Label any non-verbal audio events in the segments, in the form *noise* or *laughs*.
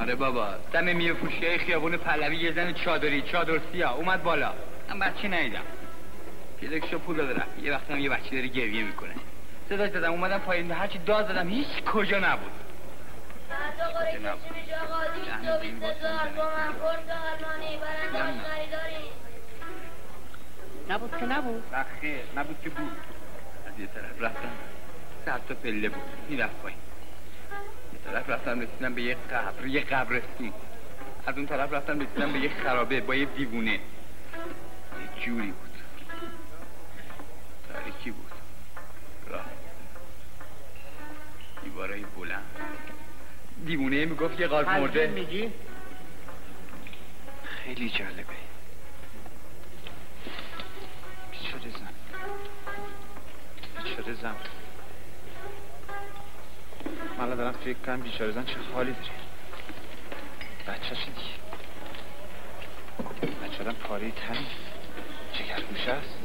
آره بابا. دم میوه فروشی خیابون پلوی یه زن چادری چادر سیاه. اومد بالا. من بچه نیدم پیدکشو پول رفت یه وقت هم یه بچه داره گریه می‌کنه. صداش زدم. اومدم پایین. هرچی داد زدم. هیچ کجا نبود. نبود. که نبود. خیر نبود که بود. از یه طرف رفتم. صد تا پله بود. می‌رفت پایین. طرف رفتم رسیدم به یه قبر یه قبرستون از اون طرف رفتم رسیدم به یه خرابه با یه دیوونه یه جوری بود تاریکی بود راه دیوارای بلند دیوونه می‌گفت یه قارب مرده میگی خیلی جالبه بیچاره زن بیچاره زن من دارم فکر کنم بیچاره زن چه حالی داره. بچه دیگه؟ بچه آدم پاره تنی. چه گوشه است.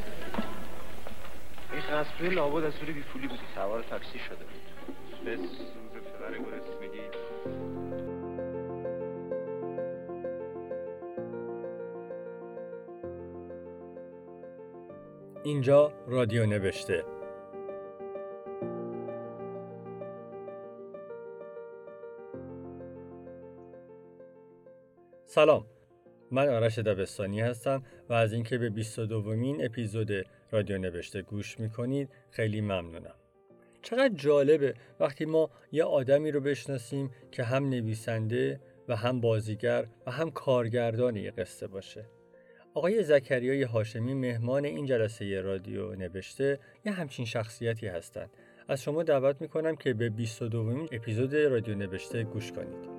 این قصبه لابد از سوری بیفولی بودی سوار تاکسی شده بود. به سوز پدر میدی. اینجا رادیو نوشته. سلام من آرش دبستانی هستم و از اینکه به 22 دومین اپیزود رادیو نوشته گوش می‌کنید خیلی ممنونم چقدر جالبه وقتی ما یه آدمی رو بشناسیم که هم نویسنده و هم بازیگر و هم کارگردان یه قصه باشه آقای زکریای هاشمی مهمان این جلسه رادیو نوشته یه همچین شخصیتی هستند. از شما دعوت می‌کنم که به 22 اپیزود رادیو نوشته گوش کنید.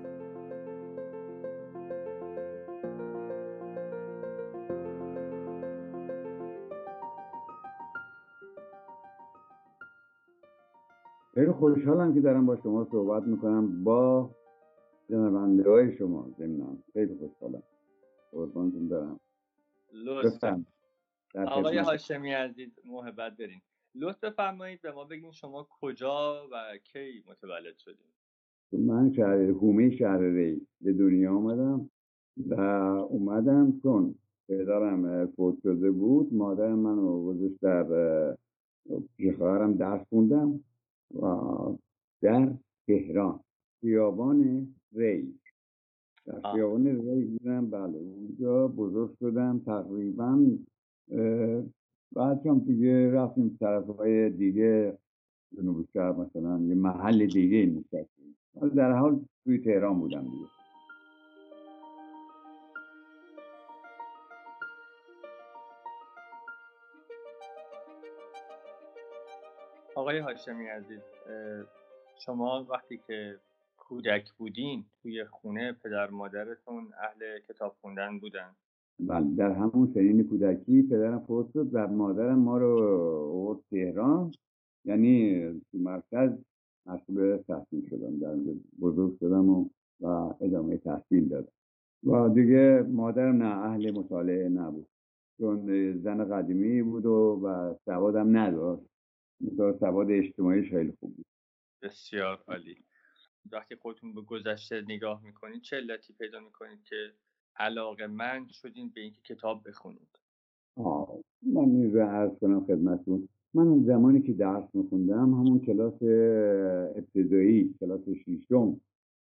خیلی خوشحالم که دارم با شما صحبت می‌کنم. با جنبنده های شما زمینم خیلی خوشحالم. قربانتون دارم. لطفا. آقای هاشمی عزیز محبت دارین لطف بفرمایید به ما بگین شما کجا و کی متولد شدین. من شهر هومه شهر ری. به دنیا آمدم و اومدم چون پدرم فوت شده بود. مادرم منو گذاشت در پیش درس خوندم. در تهران. خیابان ری در خیابان ری بودم بله اونجا بزرگ شدم تقریبا بعد هم دیگه رفتیم طرف های دیگه جنوب شهر مثلا یه محل دیگه نشستیم. در حال توی تهران بودم دیگه. آقای هاشمی عزیز شما وقتی که کودک بودین توی خونه پدر مادرتون اهل کتاب خوندن بودن. بله در همون سنین کودکی پدرم فوت شد و مادرم ما رو آورد تهران. یعنی تو مرکز مسئول تحصیل شدم در بزرگ شدم و, و ادامه تحصیل دادم. و دیگه مادرم نه اهل مطالعه نبود چون زن قدیمی بود و, و سوادم نداشت. سواد اجتماعیش خیلی خوب بود. بسیار عالی. وقتی خودتون به گذشته نگاه می‌کنید چه علتی پیدا می‌کنید که علاقه من شدین به اینکه کتاب بخونید؟ آه من این رو عرض کنم خدمتون من اون زمانی که درس میخوندم همون کلاس ابتدایی کلاس شیشم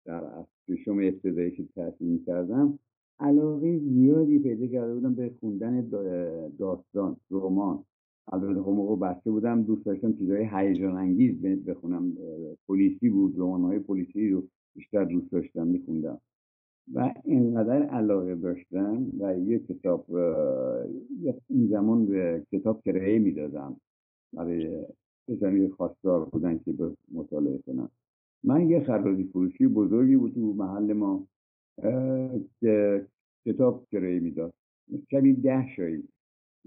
در ششم ابتدایی که تحصیل می‌کردم علاقه زیادی پیدا کرده بودم به خوندن داستان رمان. البته خب موقع بچه بودم دوست داشتم چیزهای هیجان انگیز بخونم. پلیسی بود رمان های پلیسی رو بیشتر دوست داشتم میخوندم. و اینقدر علاقه داشتم و یه کتاب این زمان به کتاب کرایه می‌دادم. برای کسانی خواستار بودن که به مطالعه کنم من یه خرازی فروشی بزرگی بود تو محل ما که کتاب کرایه می‌داد. کمی ده شایی.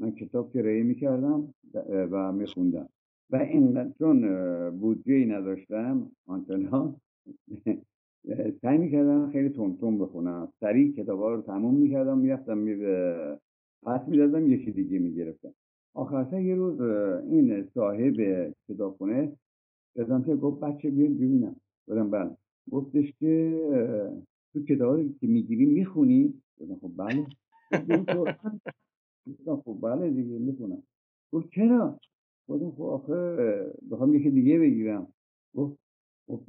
من کتاب کرایه می‌کردم و میخوندم. و این چون بودجه ای نداشتم آنچنان سعی می‌کردم خیلی تون بخونم. سریع کتاب ها رو تموم می‌کردم می‌رفتم می پس می‌دادم یکی دیگه می‌گرفتم. آخر یه روز این صاحب کتابخونه دادم که گفت بچه بیاد ببینم. بودم بله. گفتش که تو کتابی که می‌گیری می‌خونی. گفتم خب بله. گفتم خب بله دیگه می‌خونم. گفت چرا؟ گفتم خب آخه بخوام یکی دیگه بگیرم. گفت خب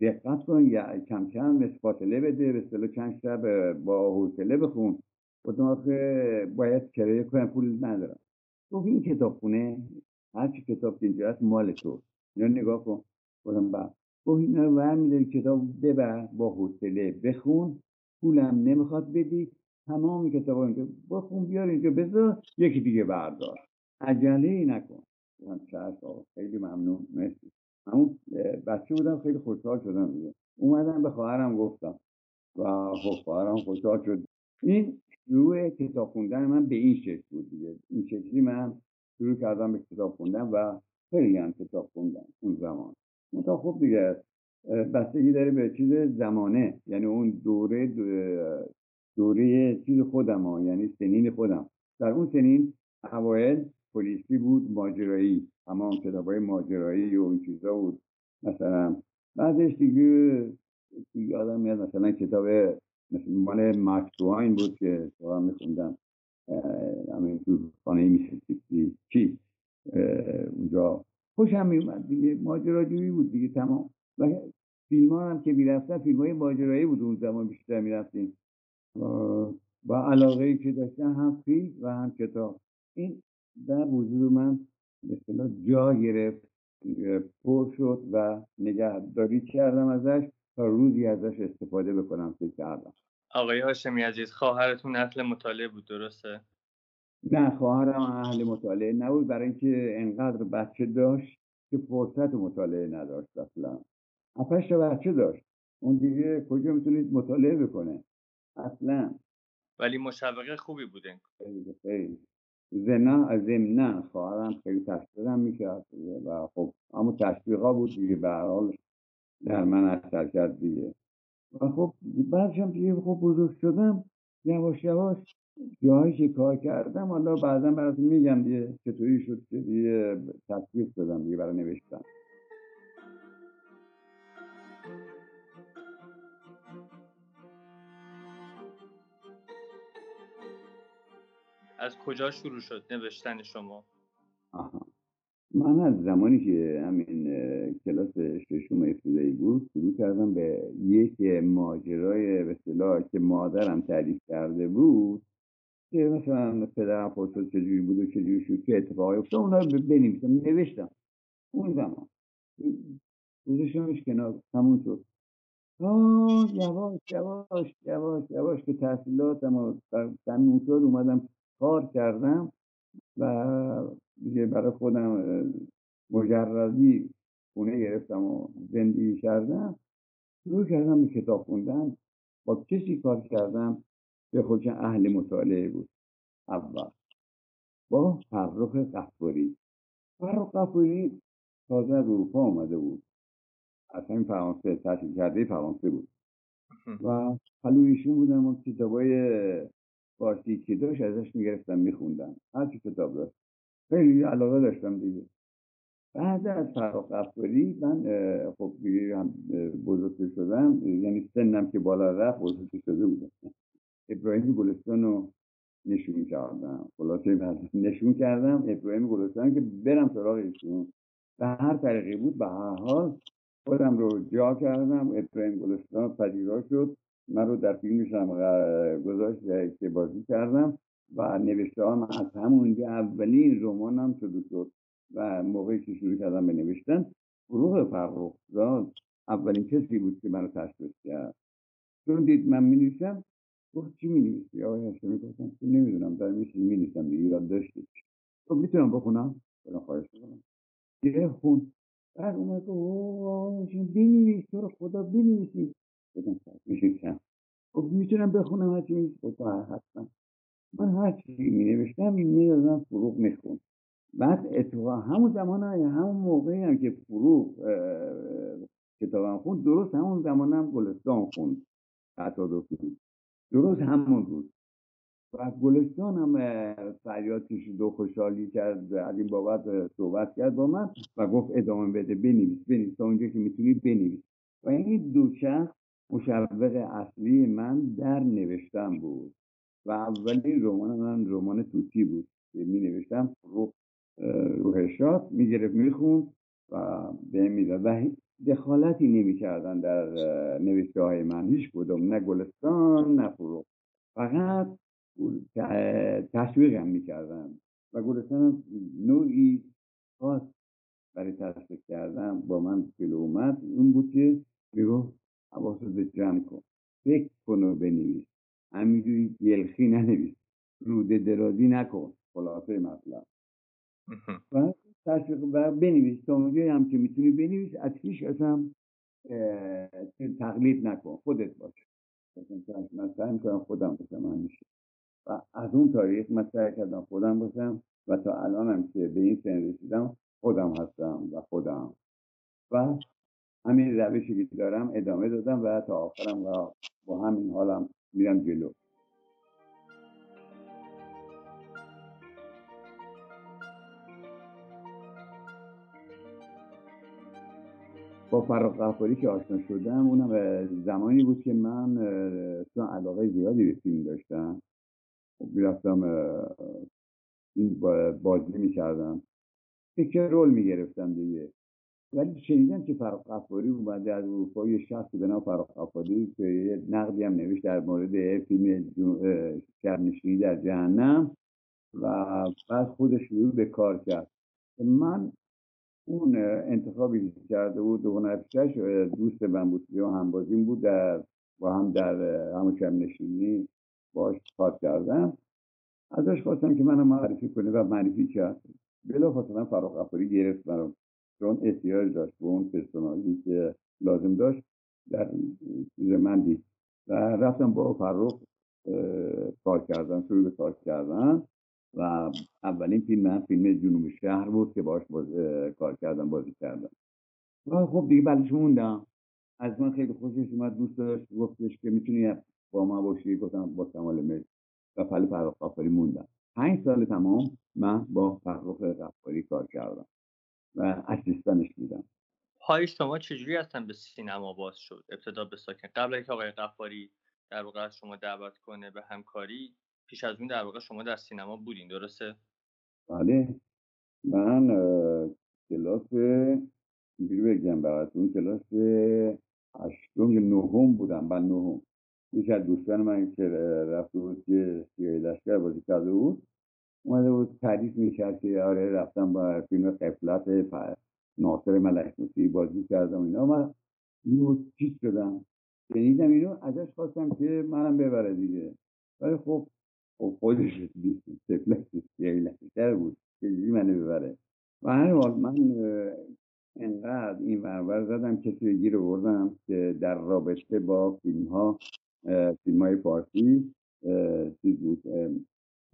دقت کن یا کم کم فاصله بده به سلو چند شب با حوصله بخون. گفتم آخه باید کرایه کنم پول ندارم. گفت این کتاب خونه؟ هر چی کتاب اینجا هست مال تو. اینا نگاه کن. گفتم با بله. گفت اینا رو برمیداری کتاب ببر با حوصله بخون. پولم نمی‌خواد بدی. تمام کتاب اینجا. بخون بیار اینجا بذار یکی دیگه بردار. عجله ای نکن. خیلی ممنون. مرسی. همون بچه بودم خیلی خوشحال شدم دیگه. اومدم به خواهرم گفتم. و خب خواهرم خوشحال شد. این شروع کتاب خوندن من به این شکل بود دیگه. این شکلی من شروع کردم به کتاب خوندن و خیلی هم کتاب خوندم اون زمان. تا خوب دیگه. بستگی داره به چیز زمانه. یعنی اون دوره دوره چیز خودم ها یعنی سنین خودم. در اون سنین اوایل پلیسی بود ماجرایی تمام کتاب های ماجرایی و این چیزا بود. مثلا بعدش دیگه یادم میاد مثلا کتاب مثل مال مارک بود که سوال میخوندم. همین تو خانه میسیسیپی چی؟ اونجا. خوشم میومد دیگه ماجراجویی بود دیگه تمام. و فیلم هم که می‌رفتن فیلم های ماجرایی بود اون زمان بیشتر می‌رفتیم. و علاقه ای که داشتن هم فیلم و هم کتاب. این در وجود من مثلا جا گرفت پر شد و نگهداری کردم ازش تا روزی ازش استفاده بکنم فکر کردم. آقای هاشمی عزیز خواهرتون اهل مطالعه بود درسته؟ نه خواهرم اهل مطالعه نبود. برای اینکه انقدر بچه داشت که فرصت مطالعه نداشت اصلا. تا بچه داشت. اون دیگه کجا می‌تونید مطالعه بکنه؟ اصلا. ولی مشوقه خوبی بودن خیلی خیلی. زنا زمنا. خواهرم خیلی تشویقم می‌کرد. و خب اما تشویقا بود دیگه. به حال در من اثر کرد دیگه. و خب بعدشم دیگه خب بزرگ شدم. یواش یواش جاهایی که کار کردم حالا بعدا براتون میگم دیگه چطوری شد که دیگه تصویر شدم دیگه برای نوشتم از کجا شروع شد نوشتن شما؟ آها. من از زمانی که همین کلاس ششم ابتدایی بود شروع کردم به یک ماجرای به که مادرم تعریف کرده بود که مثلا پدرم پرسید چجوری بود و چجوری شد که اتفاقی افتاد اونا رو بنویسم نوشتم. اون زمان. گذاشتمش کنار. تموم شد. آه یواش یواش یواش یواش که تحصیلاتم تموم شد اومدم کار کردم و دیگه برای خودم مجردی خونه گرفتم و زندگی کردم. شروع کردم به کتاب خوندن. با کسی کار کردم به خودش اهل مطالعه بود. اول. با فرخ قفاری. فرخ قفاری تازه از اروپا آمده بود. اصلا این فرانسه تحصیل کرده فرانسه بود. و حلویشون بودم و کتابای فارسی که داشت ازش می‌گرفتم میخوندم. هر چی کتاب داشت. خیلی علاقه داشتم دیگه. بعد از فراق افکاری من خب هم شدم. یعنی سنم که بالا رفت بزرگ شده بودم. ابراهیم گلستان رو نشون کردم. خلاصه *laughs* نشون کردم ابراهیم گلستان که برم سراغ ایشون. به هر طریقی بود به هر حال خودم رو جا کردم. ابراهیم گلستان پذیرا شد. من رو در فیلمش هم گذاشت که بازی کردم و نوشته هم از همونجا اولین رمانم شروع شد و موقعی که شروع کردم به نوشتن فروغ فرخزاد اولین کسی بود که منو تشویق کرد. چون دید من می نویسم گفت چی می نویسی آقای هاشمی گفتم که نمی‌دونم در میشه می نویسم دیگه یاد داشتی؟ خب می‌تونم بخونم؟ بودم خواهش کنم یه خون. بعد اومد گفت بنویس تو رو خدا بنویسی. بودم میشنم خب می‌تونم بخونم هرچی می هستم. من هر چی می نوشتم فروغ میخون بعد اتفاقا همون زمان همون موقعی هم که فروغ کتابم خوند درست همون زمان هم گلستان خوند. تصادفی درست همون روز. و گلستان هم فریاد کشید و خوشحالی کرد. از این بابت صحبت کرد با من و گفت ادامه بده. بنویس بنویس. تا اونجا که می‌تونی بنویس. و این دو شخص مشوق اصلی من در نوشتن بود و اولین رمان من رمان توتی بود که می نوشتم رو روحشات می گرفت می و به می‌داد و دخالتی نمی کردن در نوشته های من. هیچ کدوم نه گلستان نه فروغ. فقط تشویقم می‌کردن و گلستان نوعی خاص برای تشویق کردن با من جلو اومد. اون بود که می‌گفت حواست جمع کن. فکر کن و بنویس. همینجوری یلخی ننویس. روده درازی نکن. خلاصه مطلب. و تشویق و بنویس. تا اونجایی هم که می‌تونی بنویس از هیچ اصلا تقلید نکن. خودت باش. من سعی می‌کنم خودم باشم همیشه. و از اون تاریخ من سعی کردم خودم باشم و تا الانم که به این سن رسیدم خودم هستم و خودم. و همین روشی که دارم ادامه دادم و تا آخرم و با همین حالم میرم جلو. با فرق غفاری که آشنا شدم اونم زمانی بود که من چون علاقه زیادی به فیلم داشتم. خب می‌رفتم بازی می‌کردم. یک رول می‌گرفتم دیگه. ولی شنیدم که فرق غفاری اومده از اروپا یه شخص به نام فرق غفاری که یه نقدی هم نوشت در مورد فیلم شرنشینی در جهنم و بعد خودش شروع به کار کرد. من اون انتخابی که کرده بود و نفسش دوست من بود و همبازیم بود در با هم در همون شب نشینی باش کار کردم. ازش خواستم که منو معرفی کنه و معرفی کرد. بلا فاصله فراغ افاری گرفت منو چون احتیاج داشت به اون پرسونالی که لازم داشت در چیز من دید. و رفتم با فروغ کار کردم شروع به کار کردن و اولین فیلم من فیلم جنوب شهر بود که باش باز کار کردم بازی کردم. و خب دیگه بعدش موندم. از من خیلی خوشش اومد دوست داشت گفتش که می‌تونی با ما باشی؟ گفتم با کمال میل و پل فرخ قفاری موندم. پنج سال تمام من با فرخ قفاری کار کردم. و اسیستانش بودم پای شما چجوری هستن به سینما باز شد؟ ابتدا به ساکن. قبل اینکه آقای قفاری در واقع شما دعوت کنه به همکاری پیش از اون در واقع شما در سینما بودین درسته؟ بله. من کلاس اینجوری بگم براتون؟ کلاس هشتم نهم بودم. من نهم. یکی از دوستان من که رفته بود که سیاه لشکر بازی کرده بود اومده بود تعریف می‌کرد که آره رفتم با فیلم قفلت ناصر ملک موسیقی بازی کردم اینا. من اینو چیز شدم. شنیدم اینو ازش خواستم که منم ببره دیگه. ولی خب خب خودش سفلت سیاه بود. چجوری منو ببره؟ و هر حال من انقدر این ورور زدم کسی گیر بردم که در رابطه با فیلم ها فیلم های فارسی چیز بود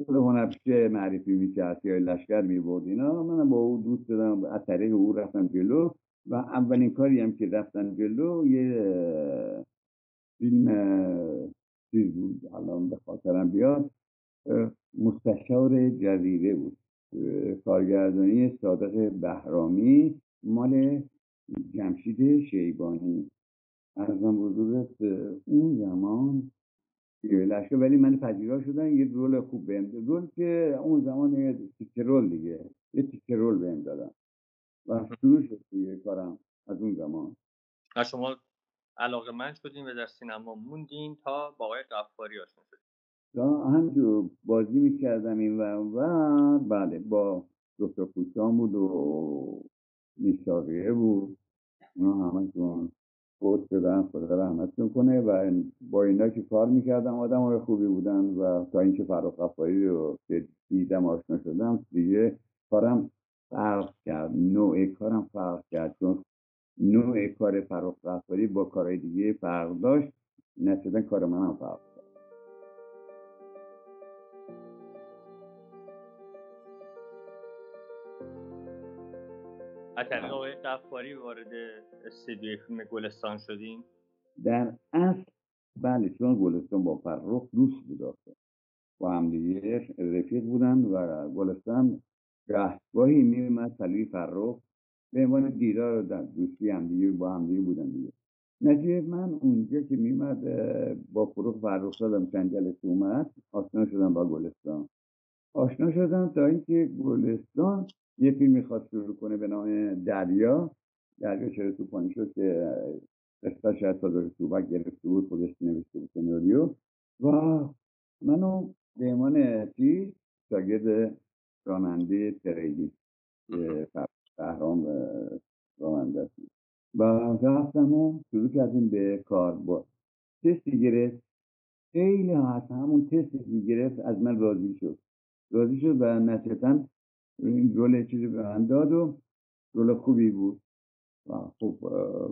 خود هنرپیشه معرفی می‌کرد یا لشکر می‌برد اینا من با او دوست دادم از طریق او رفتم جلو و اولین کاری هم که رفتن جلو یه فیلم چیز بود الان به خاطرم بیاد مستشار جزیره بود کارگردانی صادق بهرامی مال جمشید شیبانی. ارزم بزرگت اون زمان لشکر ولی من پذیرا شدن یه رول خوب بهم رول که اون زمان یه تیکه رول دیگه. یه تیکه رول بهم دادن. و شروع شد دیگه کارم از اون زمان. و شما علاقه من شدین و در سینما. موندین تا با آقای قفاری آشنا شدین. تا همجور بازی می‌کردم این و و بله با دکتر پوشان بود و نیشاقیه بود. اونا همه فوت شدن خدا رحمتشون کنه و با اینا که کار می‌کردم آدم های خوبی بودن و تا اینکه فرق قفایی رو که دیدم آشنا شدم دیگه کارم فرق کرد نوع کارم فرق کرد چون نوع کار فرق قفاری با کارهای دیگه فرق داشت نتیجه کار منم فرق طریق آقای قفاری وارد استدیوی فیلم گلستان شدیم؟ در اصل بله چون گلستان با فرخ دوست بود با هم دیگه رفیق بودن و گلستان گهگاهی میومد تلوی فرخ. به عنوان دیدار در دوستی هم دیگه با هم دیگه بودن دیگه. نجیب من اونجا که میمد با فروغ فرخ دادم چند جلسه اومد آشنا شدم با گلستان. آشنا شدم تا اینکه گلستان یه فیلم می‌خواد شروع کنه به نام دریا. دریا چرا توپانی شد که قصه شاید صادق توبک گرفته بود خودش نوشته بود سناریو. و منو به عنوان چیز شاگرد راننده تریدی که بهرام راننده است. و رفتم و شروع کردیم به کار با تستی گرفت. خیلی هست همون تستی گرفت از من راضی شد. راضی شد و نتیجتا این رول چیزی به من داد و رول خوبی بود. و خب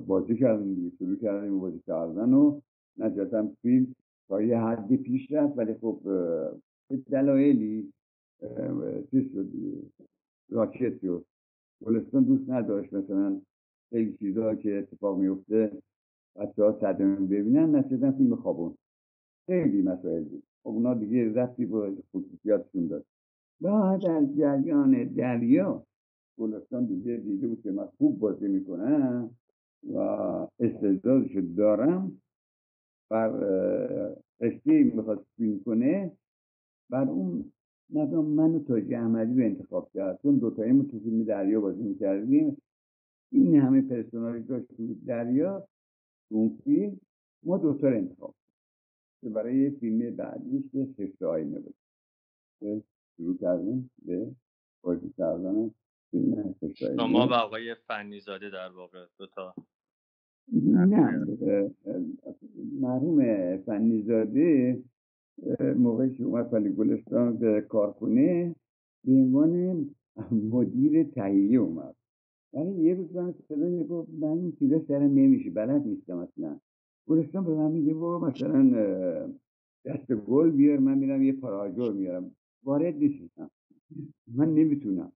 بازی کردیم دیگه شروع کردیم بازی کردن و نتیجتا فیلم تا یه حدی پیش رفت ولی خب به دلایلی چیز شد راکت شد. گلستان دوست نداشت مثلا خیلی چیزها که اتفاق میفته بچه ها صدمه ببینن نتیجتا فیلم خوابون. خیلی مسائل بود. خب اونا دیگه رفتی با خصوصیاتشون داشت. بعد از جریان دریا گلستان دیگه دیده بود که من خوب بازی می‌کنم و استعدادش دارم. بر قصه می‌خواد فیلم کنه. بر اون مدام منو تاجی احمدی رو انتخاب کرد. چون دوتایی تو فیلم دریا بازی می‌کردیم. این همه پرسونالی داشت تو دریا اون فیلم. ما دوتا رو انتخاب که برای فیلم بعدیش که خفت آینه بود. شروع کردیم به بازی کردن فیلم شما و آقای فنیزاده در واقع دوتا نه مرحوم فنیزاده موقعی که اومد ولی گلستان به کارخونه به عنوان مدیر تهیه اومد. ولی یه روز من صدا گفت من این چیزا سرم نمیشه بلد نیستم اصلا. گلستان به من میگه بابا مثلا دست گل بیار من میرم یه پاراجور میارم. وارد نیستم من نمی‌تونم.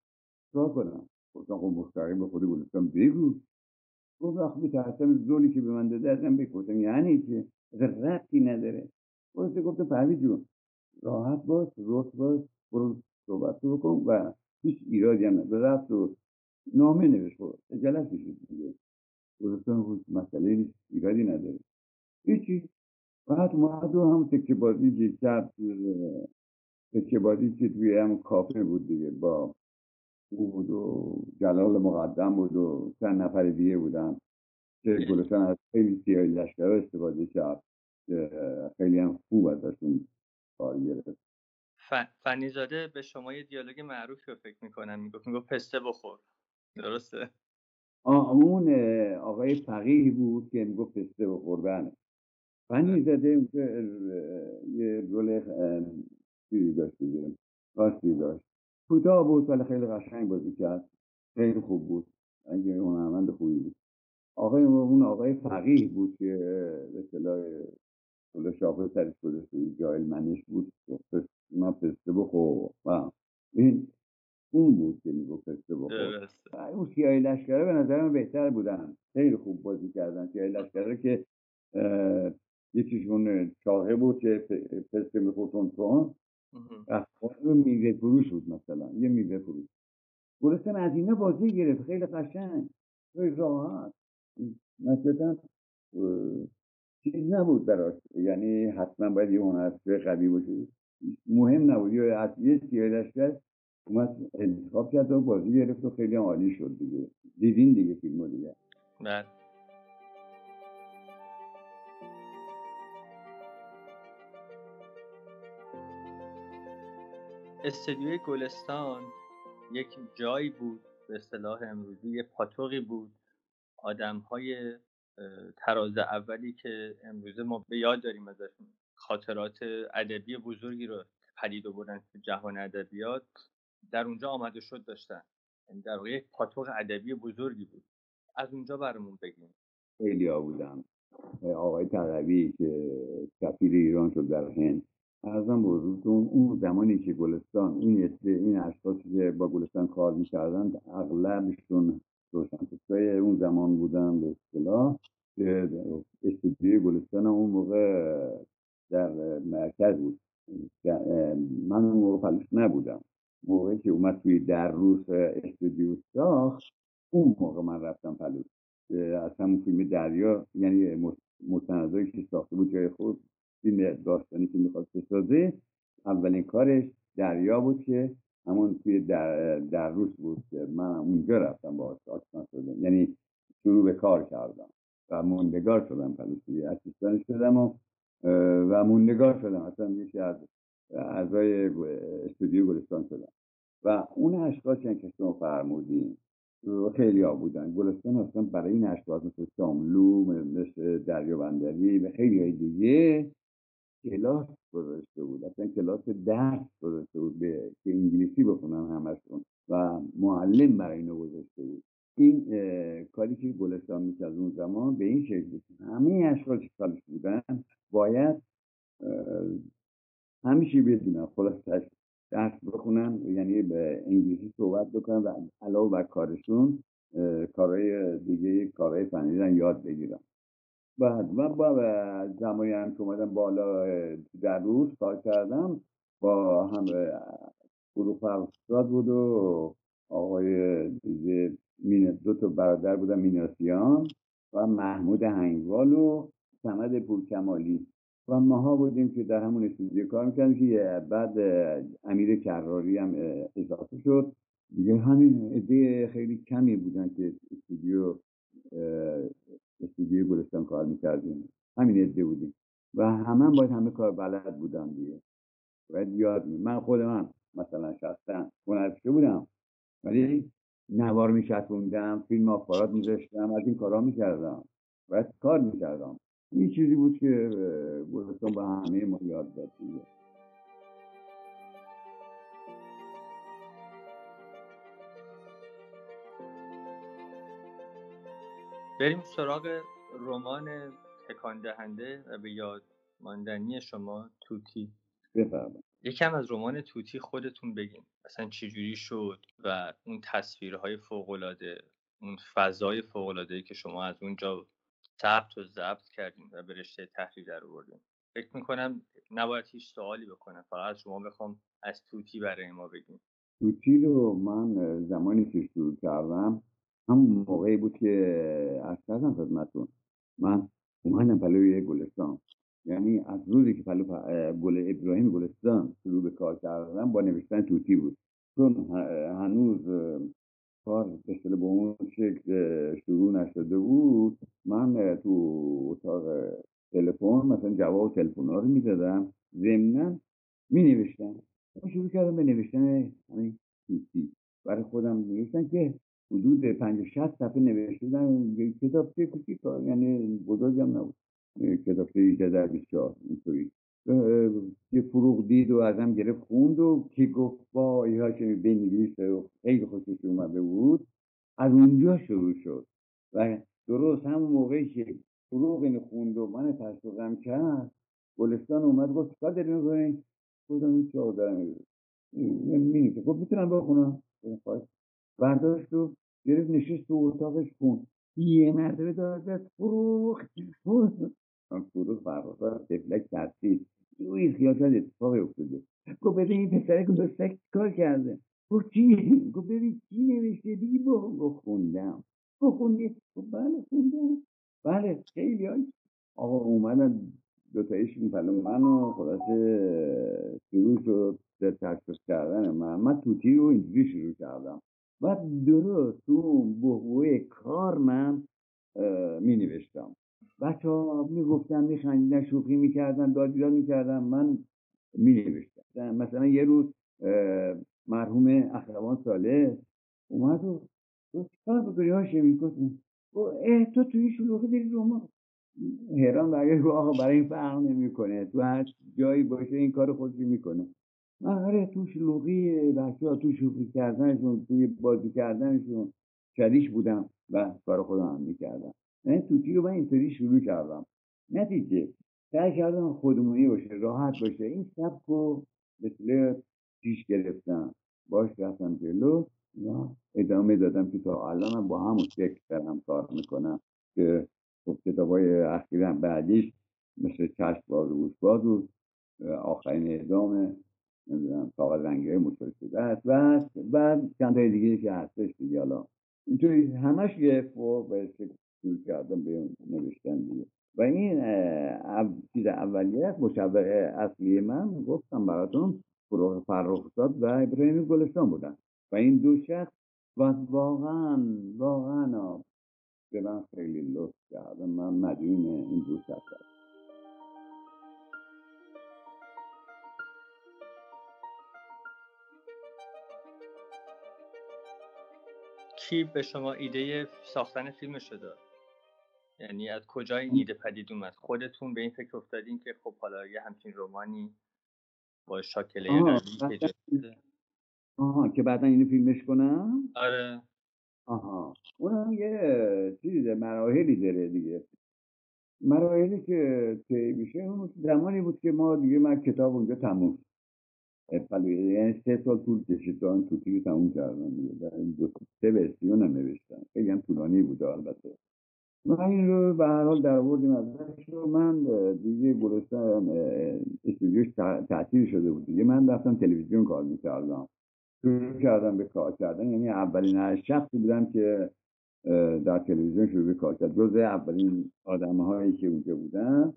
چرا کنم؟ گفتم خب مستقیم به خود گلستان بگو. گفت وقت میترسم زولی که به من داده ازم بکنم یعنی که ربطی نداره. گفت گفت پروی جون راحت باش روت باش برو صحبت بکن و هیچ ایرادی هم نداره. رفت و نامه نوشت. خب اجلت کشید دیگه. گفتم مسئله نیست ایرادی نداره. هیچی. بعد اومد و هم تکه بازی که بازی که توی هم کافه بود دیگه با او بود و جلال مقدم بود و چند نفر دیگه بودن که گلستان از خیلی سیاهی لشکر استفاده کرد خیلی هم خوب ازشون کار گرفت. فنیزاده به شما یه دیالوگ معروف رو فکر می‌کنم. می‌گفت می‌گفت پسته بخور. درسته؟ اون آقای فقیه بود که می‌گفت پسته بخور. بله. فنیزاده یه رول چیزی داشت دیگه راستی داشت. کوتاه بود ولی خیلی قشنگ بازی کرد. خیلی خوب بود. اگه هنرمند خوبی بود. آقای اون آقای فقیه بود که به اصطلاح کل شاخه سرش گذاشته بود. جایل منش بود. ما پسته بخور و این اون بود که می‌گفت پسته بخور. اون سیاهی لشکره به نظر من بهتر بودن. خیلی خوب بازی کردن. سیاهی لشکره که یکیشون چاقه بود که پسته می‌خورد تون رو میوه فروش بود مثلا یه میوه فروش. گلستان از اینا بازی گرفت خیلی قشنگ. خیلی راحت. مثلا چیز نبود براش. یعنی حتما باید یه هنرپیشه قوی باشه. مهم نبود. یا از یه سیاه لشکر اومد انتخاب کرد و بازی گرفت و خیلی عالی شد دیگه. دیدین دیگه فیلم دیگه. بله. استدیوی گلستان یک جایی بود به اصطلاح امروزی یه پاتوقی بود. آدم های تراز اولی که امروزه ما به یاد داریم ازشون خاطرات ادبی بزرگی رو پدید آوردن تو جهان ادبیات در اونجا آمده شد داشتن. یعنی در واقع یک پاتوق ادبی بزرگی بود. از اونجا برامون بگیم خیلی بودم آقای تقوی که سفیر ایران شد در هند. ارزم بزرگتون اون زمانی که گلستان این این اشخاصی که با گلستان کار می‌کردن اغلبشون روشنفکرای اون زمان بودن به اصطلاح. که استودیوی گلستان اون موقع در مرکز بود. من اون موقع نبودم. موقعی که اومد توی در روز استودیو ساخت اون موقع من رفتم پلوش از همون فیلم دریا یعنی مستندایی که ساخته بود جای خود فیلم داستانی که می‌خواد بسازه اولین کارش دریا بود که همون توی در, در روز بود که من اونجا رفتم با آشنا شدم. یعنی شروع به کار کردم و موندگار شدم پلوسی اسیستان شدم و و موندگار شدم. اصلا یکی از اعضای استودیو گلستان شدم. و اون اشخاصی که شما فرمودین خیلی ها بودن. گلستان اصلا برای این اشخاص مثل ساملو مثل دریا بندری و خیلی های دیگه کلاس گذاشته بود. اصلا کلاس درس گذاشته بود به که انگلیسی بخونن همشون و معلم برای اینو گذاشته بود. این کاری که گلستان از اون زمان به این شکل همه اشخاصی که بودن باید همیشه بدونن خلاصش درس بخونن یعنی به انگلیسی صحبت بکنن و علاوه بر کارشون کارهای دیگه کارهای فنی یاد بگیرن. بعد و با زمانی هم که اومدم بالا در روز کار کردم با هم گروه فرستاد بود و آقای دیگه دو تا برادر بودن میناسیان و محمود هنگوال و سمد پورکمالی. و ماها بودیم که در همون استودیو کار می‌کردیم که بعد امیر کراری هم اضافه شد. دیگه همین عده خیلی کمی بودن که استودیو استودیو گلستان کار می‌کردیم. همین عده بودیم. و همه باید همه کار بلد بودم دیگه. باید یاد می من خود من مثلا شخصا هنرپیشه بودم. ولی نوار میشتوندم فیلم آفارات میذاشتم از این کارا می‌کردم. باید کار می‌کردم. این چیزی بود که گلستان به همه ما یاد داد دیگه. بریم سراغ رمان تکان دهنده و به یاد ماندنی شما توتی. بفرمایید. یکم از رمان توتی خودتون بگین. اصلا چجوری شد و اون تصویرهای فوقالعاده اون فضای فوقالعاده که شما از اونجا ثبت و ضبط کردیم و به رشته تحریر در آوردیم فکر می‌کنم نباید هیچ سوالی بکنم. فقط شما بخوام از توتی برای ما بگیم توتی رو من زمانی که شروع کردم همون موقعی بود که از کردم خدمتون من اومدم پلوی گلستان. یعنی از روزی که پلو گل ابراهیم گلستان شروع به کار کردم با نوشتن توتی بود. چون هنوز کار به به اون شکل شروع نشده بود من تو اتاق تلفن مثلا جواب تلفن ها رو می‌دادم. ضمنا می نوشتم شروع کردم به نوشتن همین توتی. برای خودم نوشتن که حدود پنج شست صفحه نوشتم کتاب چه کوچیک یعنی بزرگم نبود. کتاب چه 18 در 24 اینطوری. یه فروغ دید و ازم گرفت خوند و که گفت با که بنویسه و خیلی خوشش اومده بود از اونجا شروع شد. و درست همون موقعی که فروغ اینو خوند و من تشویقم کرد گلستان اومد گفت چیکار داری می‌کنی؟ گفتم این چه دارم مینیسه گفت می‌تونم بخونم؟ برداشت و گرفت نشست تو اتاقش خون یه مرتبه داد فروغ فروغ فرخ تفلک ترسید روی خیال اتفاقی افتاده. گفت ببین این پسره گذاشتک کار کرده؟ گفت چی؟ گفت ببین چی نوشته دیگه با گفت خوندم. گفت خوندی؟ گفت بله خوندم. بله خیلی های آقا اومدن دوتایشون پلو منو خلاصه شروع شد. تشخیص کردن من من توتی رو اینجوری شروع کردم. و درست تو بحوه کار من می نوشتم بچه ها می گفتن می خندیدن شوخی می کردن داد می من می نوشتم مثلا یه روز مرحوم اخروان ساله اومد و چکار بکنی هاشمی؟ اه تو توی شلوغی داری روما حیران برگشت آقا برای این فرق نمی‌کنه. تو هر جایی باشه این کار خودشی می‌کنه. آره تو شلوغی بچه ها تو شوخی کردنشون توی بازی کردنشون شریش بودم و کار خودم هم می‌کردم. من توتی رو من اینطوری شروع کردم؟ نتیجه سعی کردم خودمونی باشه راحت باشه. این سبک رو مثل پیش گرفتم. باش رفتم جلو و ادامه دادم که تا الان با همون شکل دارم کار می‌کنم که خب کتابای اخیرم بعدیش مثل چشم باز و باز و آخرین ادامه نمی‌دونم کاغذ رنگی های مطور شده است. و بعد چند دیگه که هستش دیگه حالا. اینطوری همش یه شروع کردم به نوشتن دیگه. و این چیز اولیه مشوق اصلی من گفتم براتون فروغ فرخزاد و ابراهیم گلستان بودن. و این دو شخص و واقعا واقعا به من خیلی لطف کرد من مدیون این دو شخص کی به شما ایده ساختن فیلمش داد یعنی از کجا این ایده پدید اومد؟ خودتون به این فکر افتادین که خب حالا یه همچین رومانی با شاکله قوی که آها که بعدا اینو فیلمش کنم؟ آره. آها. اونم یه چیزی مراحلی داره دیگه. مراحلی که طی میشه اون زمانی بود که ما دیگه من کتاب اونجا تموم یعنی سه سال طول کشید تا این توتی تموم دیگه دو سه ورسیون هم نوشتم خیلی هم طولانی بوده البته من این رو به هر حال در آوردیم ازش رو من دیگه گلستان استودیوش تعطیل شده بود دیگه من رفتم تلویزیون کار می‌کردم شروع کردم به کار کردن یعنی اولین شخصی بودم که در تلویزیون شروع به کار کرد جزء اولین آدم هایی که اونجا بودن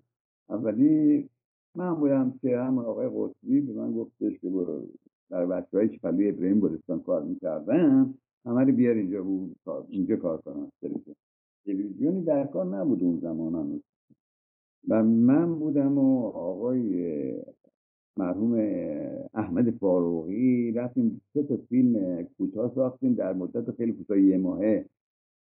اولی من بودم که هم آقای قطبی به من گفتش که برو در بچه هایی که پلوی ابراهیم گلستان کار می‌کردن همه رو بیار اینجا بود اینجا کار کنم تلویزیونی در کار نبود اون زمان هنوز. و من بودم و آقای مرحوم احمد فاروقی رفتیم سه تا فیلم کوتاه ساختیم در مدت خیلی کوتاه یه ماهه.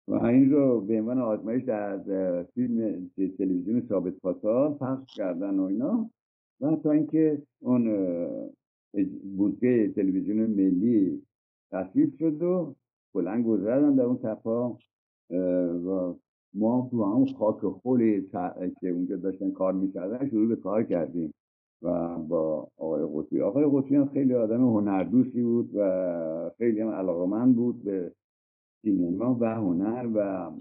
و این رو به عنوان آزمایش در فیلم تلویزیون ثابت پاسال پخش کردن و اینا. و تا اینکه اون بودجه تلویزیون ملی تصویب شد و بلند گذردن در اون تپا و ما تو همون خاک خولی که اونجا داشتن کار می‌کردن شروع به کار کردیم و با آقای قطبی. آقای قطبی هم خیلی آدم هنردوستی بود و خیلی هم علاقمند بود به سینما و هنر و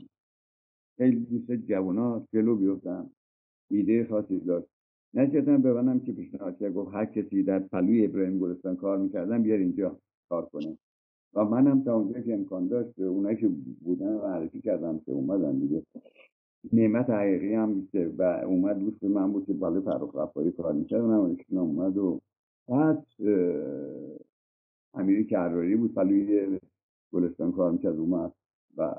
خیلی دوست جوانا جلو بیفتن. ایده خاصی داشت. نتیجتا ببنم که پیشنهاد کرد. گفت هر کسی در پلوی ابراهیم گلستان کار می‌کردن بیار اینجا کار کنه. و منم تا اونجا که امکان داشت اونایی که بودن معرفی کردم که اومدن دیگه. نعمت حقیقی هم و اومد دوست من بود که بالای فرخ رفایی کار می‌کرد. اونم اومد و بعد امیری کراری بود پلوی گلستان کار می‌کرد اومد و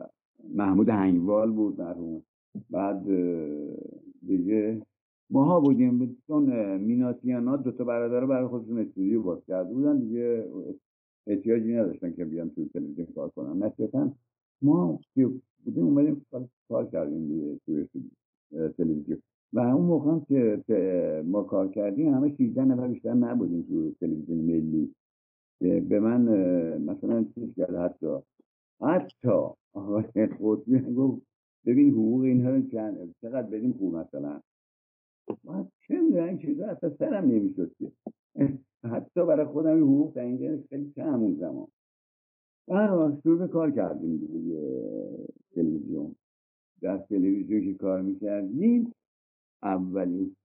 محمود هنگوال بود مرحوم. بعد دیگه ماها بودیم چون میناسیانات دو تا برادر برای خودشون استودیو باز کرده بودن. دیگه احتیاجی نداشتن که بیان توی تلویزیون کار کنن. نتیجتا ما بودیم اومدیم کار کردیم دیگه توی تلویزیون. و اون موقع که ما کار کردیم همه 13 نفر بیشتر نبودیم تو تلویزیون ملی. به من مثلا چیز کرد حتی حتی آقای قطبی گفت ببین حقوق اینها رو چند چقدر بدیم خوب مثلا. من چه می‌دونم این چیزا اصلا سرم نمی‌شد که. حتی برای خودم حقوق تعیین خیلی کم اون زمان. و شروع به کار کردیم دیگه تلویزیون. در تلویزیون که کار می‌کردیم اولین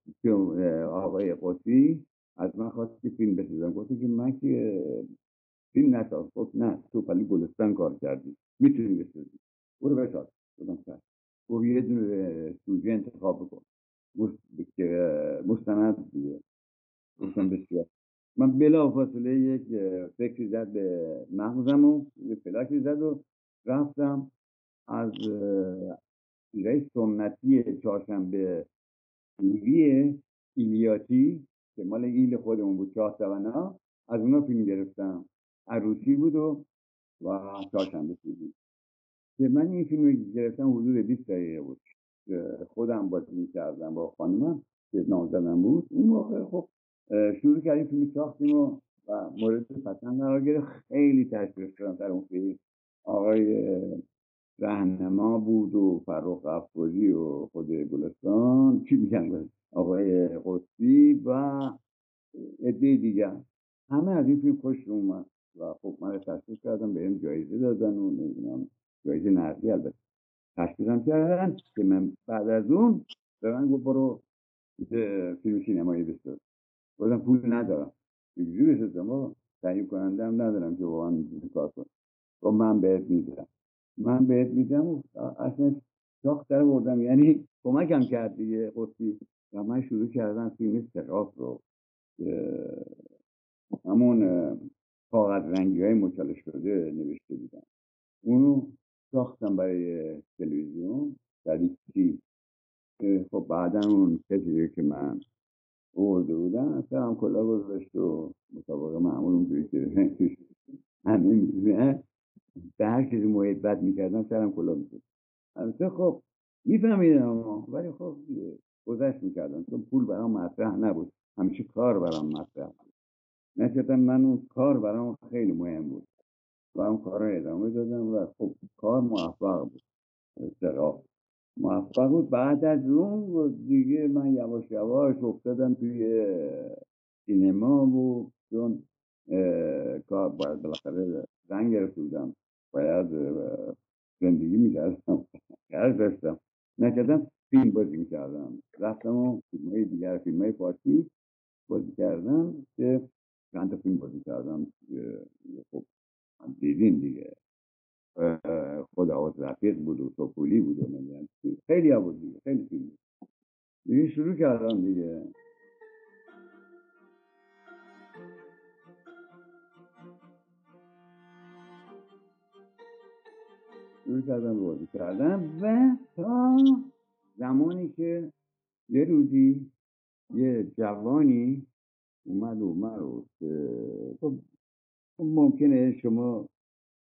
آقای قطبی از من خواست که فیلم بسازم. گفتی که من که فیلم نساز. گفت نه تو پلی گلستان کار کردی. می‌تونی بسازی. برو بساز. بودم سر. گفت یه دونه سوژه انتخاب بکن. مستند دیگه گفتم بسیار. من بلا فاصله یک فکری زد به مغزم و یه فلاکی زد و رفتم از ایرای سنتی چهارشنبه سوری ایلیاتی که مال ایل خودمون بود چهار سوانا از اونا فیلم گرفتم. عروسی بود و و چهارشنبه بود که من این فیلم گرفتم حدود 20 دقیقه بود. خودم بازی کردم با خانمم که نازدنم بود. اون موقع خب شروع کردیم فیلم ساختیم و, و مورد پسند قرار گرفت. خیلی تشویق شدم در اون فیلم. آقای رهنما بود و فرخ افوری و خود گلستان. چی میگن؟ آقای قطبی و عده دیگر. همه از این فیلم خوش اومد. و خب من تشویق کردم به این جایزه دادن و نمی‌دونم جایزه نقدی البته. تشویقم کردن که من بعد از اون به من گفت برو فیلم سینمایی بساز گفتم پول ندارم. چجوری بسازم با تهیه کننده هم ندارم که واقعا کار کنم. و من بهت میدم. من بهت میدم و اصلا ساخت در بردم یعنی کمکم کرد دیگه. قطبی و من شروع کردم فیلم سراف رو همون کاغذ رنگی های مچاله شده نوشته بودم. اونو ساختم برای تلویزیون در خب بعدا اون کسی که من برده بودم هم کلا گذاشت و مسابقه معمول اونجوری که همه میزه به هر کسی محیط بد می‌کردن سرم کلا می‌شد البته خب میفهمیدم ولی خب گذشت می‌کردم چون پول برام مطرح نبود. همیشه کار برام مطرح بود. نشدم من اون کار برام خیلی مهم بود. و اون کار رو ادامه دادم و خب کار موفق بود. استقاق موفق بود. بعد از اون دیگه من یواش یواش افتادم توی سینما بود چون کار باید بالاخره زنگ گرفته بودم. باید زندگی می‌کردم. قرض داشتم. نکردم. فیلم بازی می‌کردم. رفتم و فیلم های دیگر فیلم های فارسی بازی کردم که چند فیلم بازی کردم. خب دیدین دیگه. خود آواز رفیق بود و توپولی بود و نمی‌دونم خیلی بود دیگه خیلی فیلم دیگه شروع کردم دیگه. شروع کردم بازی کردم و تا زمانی که یه روزی یه جوانی اومد اومد خب ممکنه شما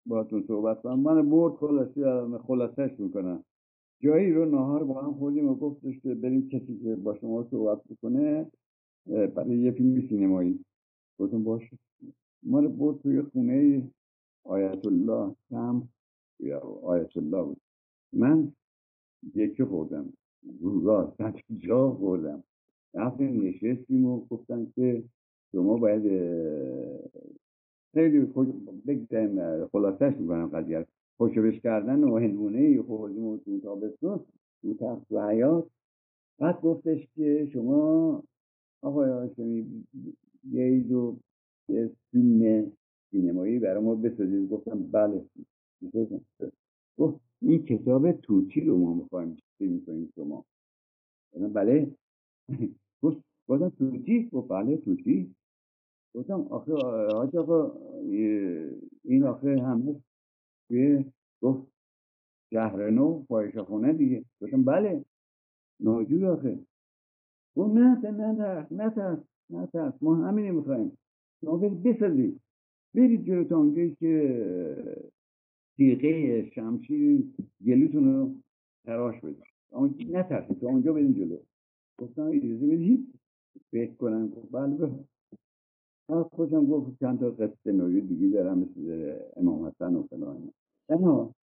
باتون صحبت کنم. من برد خلاصه خلاصش می‌کنم. جایی رو نهار با هم خوردیم و گفتش که بریم کسی که با شما صحبت بکنه برای یه فیلم سینمایی. گفتم باشه ما رو برد توی خونه آیت الله کم یا آیت الله بود. من یکی خوردم. راست جا خوردم. رفتیم نشستیم و گفتن که شما باید خیلی خوش بگذاریم خلاصش می‌کنم قضیه خوشبش کردن و هندونه خوردیم و تو تابستون تو تخت و حیات بعد گفتش که شما آقای هاشمی یه دو فیلم سینمایی برای ما بسازید. گفتم بله. گفت این کتاب توتی رو ما می‌خوایم فیلم کنیم شما. بله. گفت گفتم توتی؟ گفت بله توتی. گفتم آخه حاج آقا این آخه همه توی گفت شهر نو خونه دیگه گفتم بله ناجور آخه گفت نه نه نه نه نه ما همینی می‌خوایم شما برید بسازید برید جلو تا اونجایی که تیغه شمشیر گلوتون رو تراش بده نترسید تا اونجا بریم جلو گفتم اجازه بدید فکر کنم گفت بله خودم گفت چند تا قصه نوعی دیگه دارم مثل امام حسن و فلان. اما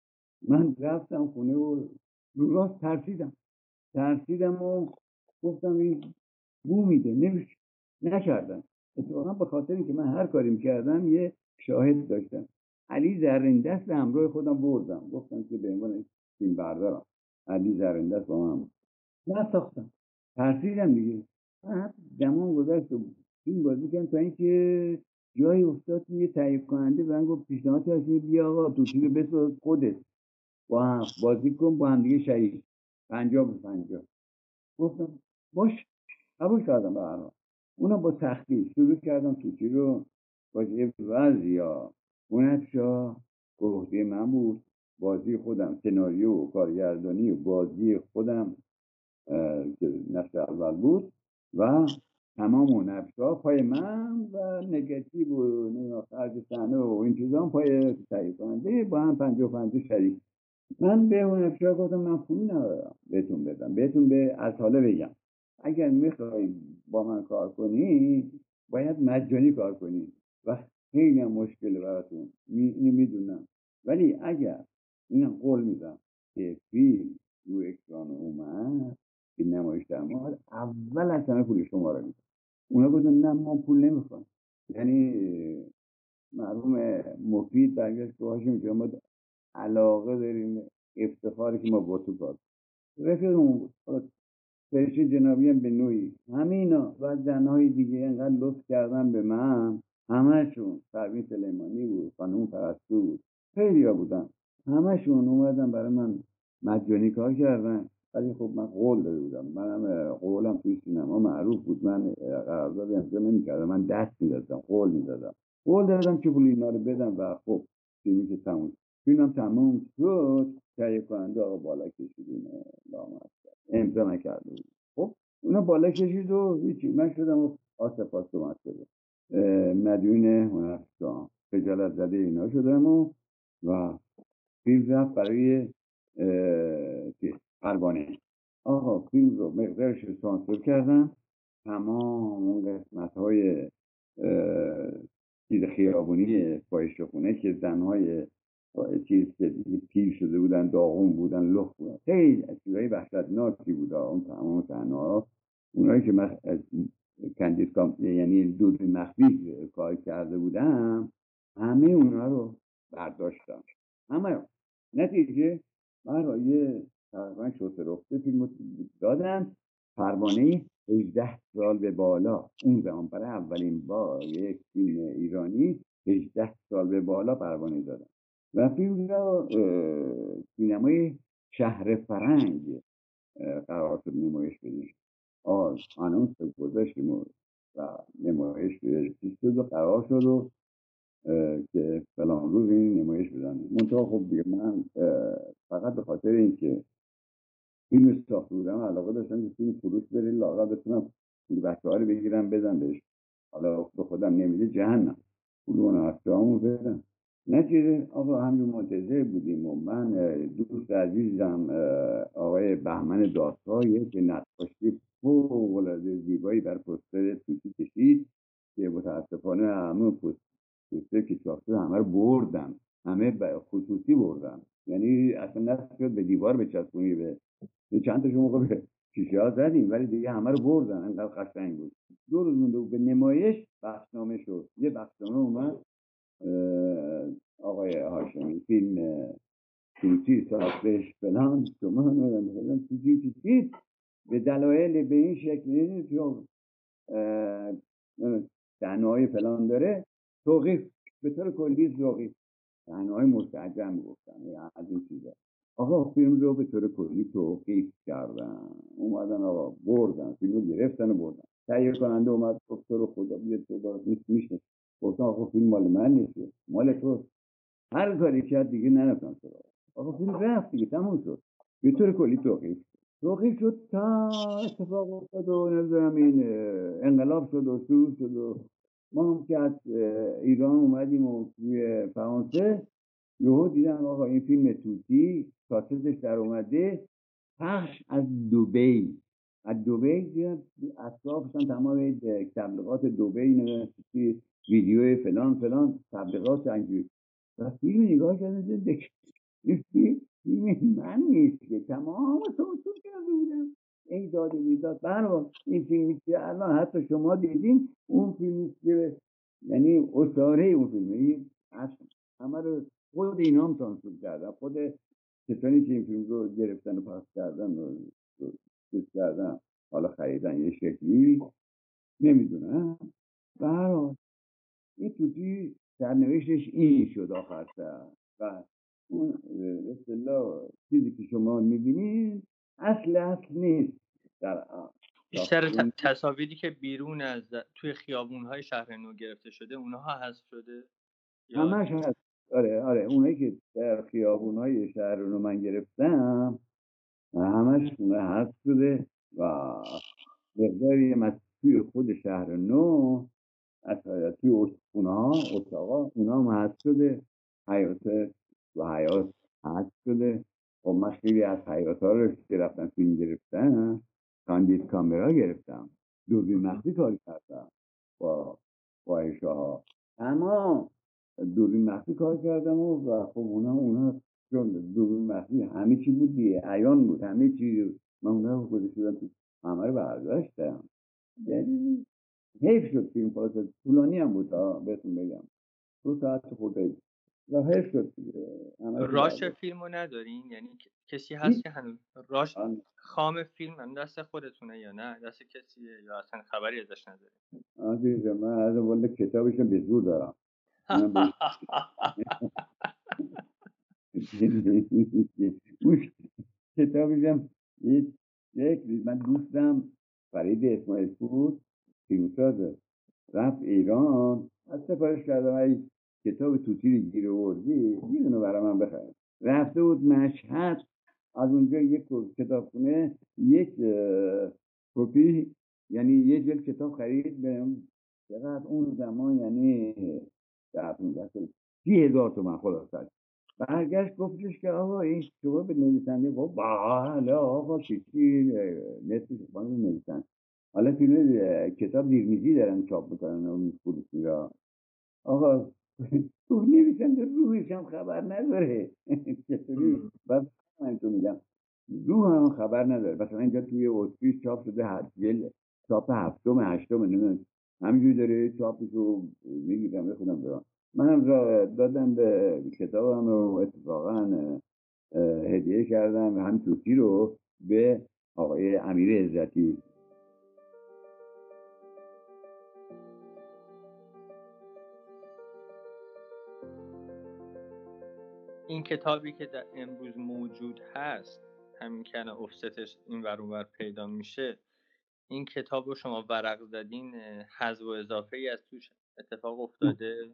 من رفتم خونه و رو راست ترسیدم. ترسیدم و گفتم این بو میده. نمیش نکردم. اتفاقا به خاطر اینکه من هر کاری می‌کردم یه شاهد داشتم. علی زرین دست همراه خودم بردم. گفتم که به عنوان فیلم بردارم. علی زرین دست با من نساختم. ترسیدم دیگه. زمان گذشت این بازی کردم تا اینکه جایی افتاد یه تایید کننده به من گفت پیشنهاد هست بیا آقا تو تیم بساز خودت. با هم بازی کن با هم دیگه شریک. پنجاه به پنجاه. گفتم باش قبول کردم به هر اونم با سختی شروع کردم توتی رو با یا اون شا گفته من بود. بازی خودم سناریو و کارگردانی و بازی خودم که نقش اول بود و تمام اون ها پای من و نگتیو و خرج صحنه و این چیزا پای تهیه کننده با هم پنج و پنج شریک. من به اون افشا گفتم من پول ندارم بهتون بدم. بهتون به از حالا بگم. اگر می‌خوای با من کار کنی باید مجانی کار کنی و خیلی مشکل براتون اینو می‌دونم. ولی اگر این قول میدم که فیلم رو اکران اومد که نمایش در اول از همه پول شما رو میدم. اونا گفتن نه ما پول نمی‌خوام یعنی مرحوم مفید برگشت که هاشم ما علاقه داریم افتخاری که ما با تو کار رفیقمون فرشته جنابی هم به نوعی. همینا و زنهای دیگه انقدر لطف کردن به من همهشون پروین سلیمانی بود خانم پرستو بود خیلی ها بودن. همشون اومدن برای من مجانی کار کردن. ولی خب من قول داده بودم. منم قولم توی سینما معروف بود. من قرارداد امضا نمی‌کردم. من دست می‌دادم قول می‌دادم. قول دادم که پول اینا رو بدم و خب فیلمی که تموم فیلمم تموم شد. تهیه کننده آقا بالا کشیدین لامت امضا نکرده بود. خب اونا بالا کشید و هیچی. من شدم و آسفاس اومد شده. مدیون هنرستان خجالت زده اینا شدم و و فیلم رفت برای پروانه. آقا فیلم رو مقدارش رو سانسور کردن تمام اون قسمت های چیز خیابونی فایش خونه که زنهای چیز که پیر شده بودن داغون بودن لخ بودن. خیلی چیزهای وحشتناکی بود اون تمام تنها. اونایی که من کندیس یعنی دود مخفی کار کرده بودم همه اونها رو برداشتم. همه نتیجه یه تقریبا شوت رفته فیلم دادن. پروانه 18 سال به بالا. اون زمان برای اولین بار یک فیلم ایرانی 18 سال به بالا پروانه دادن. و فیلم را سینمای شهر فرنگ قرار شد نمایش بدیم. آه آنونس گذاشتیم و نمایش دو قرار شد و که فلان روز این نمایش بدن. منتها خب دیگه من فقط به خاطر اینکه فیلم ساخته بودم. علاقه داشتم که فیلم فروش بره لاغا بتونم پول بچه رو بگیرم بدم بهش. حالا به خودم نمیده جهنم. پول اون همون بدم. نتیجه آقا همین منتظر بودیم و من دوست عزیزم آقای بهمن دادگاه که نقاشی فوقالعاده زیبایی بر پستر توتی کشید که متاسفانه همه پستر که ساخته همه رو بردم. همه خصوصی بردم. یعنی اصلا نصف شد به دیوار بچسبونی به چند تا موقع به شیشه ها زدیم ولی دیگه همه رو بردن انقدر قشنگ بود. دو روز مونده به نمایش بخشنامه شد. یه بخشنامه اومد. آقای هاشمی فیلم توتی ساختش فلان شما چیزی چیزی به دلایل به این شکل چون تنهای فلان داره. توقیف به طور کلی توقیف. تنهای مستعجم گفتن از این چیزا. آقا فیلم رو به طور کلی توقیف کردن. اومدن آقا بردن. فیلم رو گرفتن و بردن. تهیه کننده اومد گفت رو خدا بیا تو نیست میشه. گفتن آقا فیلم مال من نیست. مال تو. هر کاری کرد دیگه نرفتن تو آقا فیلم رفت دیگه تموم شد. به طور کلی توقیف توقیف شد تا اتفاق افتاد و نمی‌دونم این انقلاب شد و شروع شد و ما هم که از ایران اومدیم و توی فرانسه یهو دیدم آقا این فیلم توتی کاستش در اومده پخش از دوبی. از دوبی اطرافشان تمام تبلیغات دوبی ویدیو فلان فلان تبلیغات انجوری و فیلم نگاه کردن این فیلم من نیست که تمام سانسور کرده بودم. این داده می‌داد. برای این فیلمی که الان حتی شما دیدین اون فیلمی که یعنی اصاره اون فیلمی همه رو خود اینا هم سانسور کردن. خود کسانی که این فیلم رو گرفتن و پخش کردن و کردن حالا خریدن یه شکلی نمی‌دونم برای این توتی سرنوشتش این شد آخر و اون اصطلاح چیزی که شما می‌بینید اصل اصل نیست در بیشتر تصاویری که بیرون از توی خیابون های شهر نو گرفته شده اونها حذف شده؟ همش هست. آره آره اونایی که در خیابون های شهر رو من گرفتم همش حذف شده و مقداری هم توی خود شهر نو از توی خونه ها اتاقا اونا هم حذف شده. حیات و حیات حذف شده. خب من خیلی از حیات ها رو که رفتن فیلم گرفتن کاندید کامرا گرفتم. دوربین مخفی کار کردم با فاحشه ها اما دوربین مخفی کار کردم و, و خب اونا اونا چون دوربین مخفی همه چی بود دیگه عیان بود همه چی من اونا رو خودش شدم تو همه رو برداشتم. یعنی حیف شد فیلم خلاصه. طولانی هم بود بهتون بگم. دو ساعت خورده و حیف شد راش فیلم رو ندارین؟ یعنی کسی هست که هنوز راش خام فیلم هم دست خودتونه یا نه؟ دست کسیه یا اصلا خبری ازش ندارین؟ عزیز من از والا کتابش به زور دارم. *laughs* کتابیشم یک من دوستم فرید اسماعیل بود فیلمساز رفت ایران از سفارش کردم کتاب توتی رو گیر آوردی می‌دونه برای من بخر. رفته بود مشهد از اونجا یک کتابخونه یک کپی یعنی یه جلد کتاب خرید بهم. چقدر اون زمان یعنی سی هزار تومن خلاصش برگشت گفتش که آقا این شما به نویسنده گفت بله آقا چیزی نصف شما نویسن. حالا فیلم کتاب دیرمیزی دارن چاپ می‌کنن و میفروشی را آقا تو نویسنده روحش هم خبر نداره. چطوری؟ بس من تو میگم روح هم خبر نداره. مثلا اینجا توی اتریش چاپ شده هر جل چاپ هفتم هشتم نمی‌دونم. همینجوری داره چاپش رو می‌گیرم بخونم دارم. منم را دادم به کتابم رو اتفاقا هدیه کردم هم توتی رو به آقای امیر عزتی. این کتابی که در امروز موجود هست همین کنه افستش این ور پیدا میشه این کتاب رو شما ورق زدین حذف و اضافه ای از توش اتفاق افتاده؟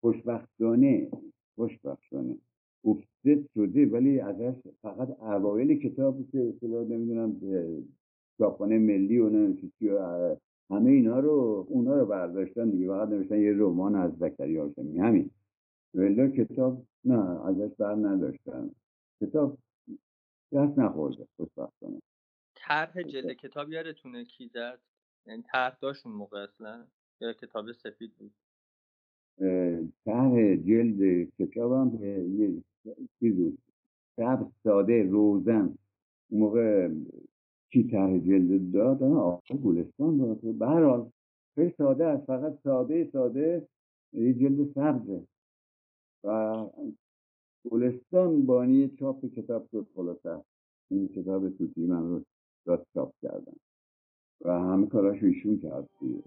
خوشبختانه خوشبختانه. افست شده ولی ازش فقط اوایل کتاب که اصطلاح نمی‌دونم چاپخانه ملی و همه اینا رو اونا رو برداشتن دیگه. فقط نوشتن یه رمان از زکریا هاشمی. همین. ولی کتاب نه ازش بر نداشتن. کتاب دست نخورده خوشبختانه. طرح جلد کتاب یادتونه کی زد؟ یعنی طرح داشت اون موقع اصلا؟ یا کتاب سفید بود؟ طرح جلد کتابم یه چیز بود. ساده روزن. اون موقع کی طرح جلد داد؟ آقا گلستان داد. به خیلی ساده است. فقط ساده ساده یه جلد سبزه. و گلستان بانی چاپ کتاب شد خلاصه. این کتاب توتی من رو داد چاپ کردن. و همه کاراش ایشون کرد دیگه.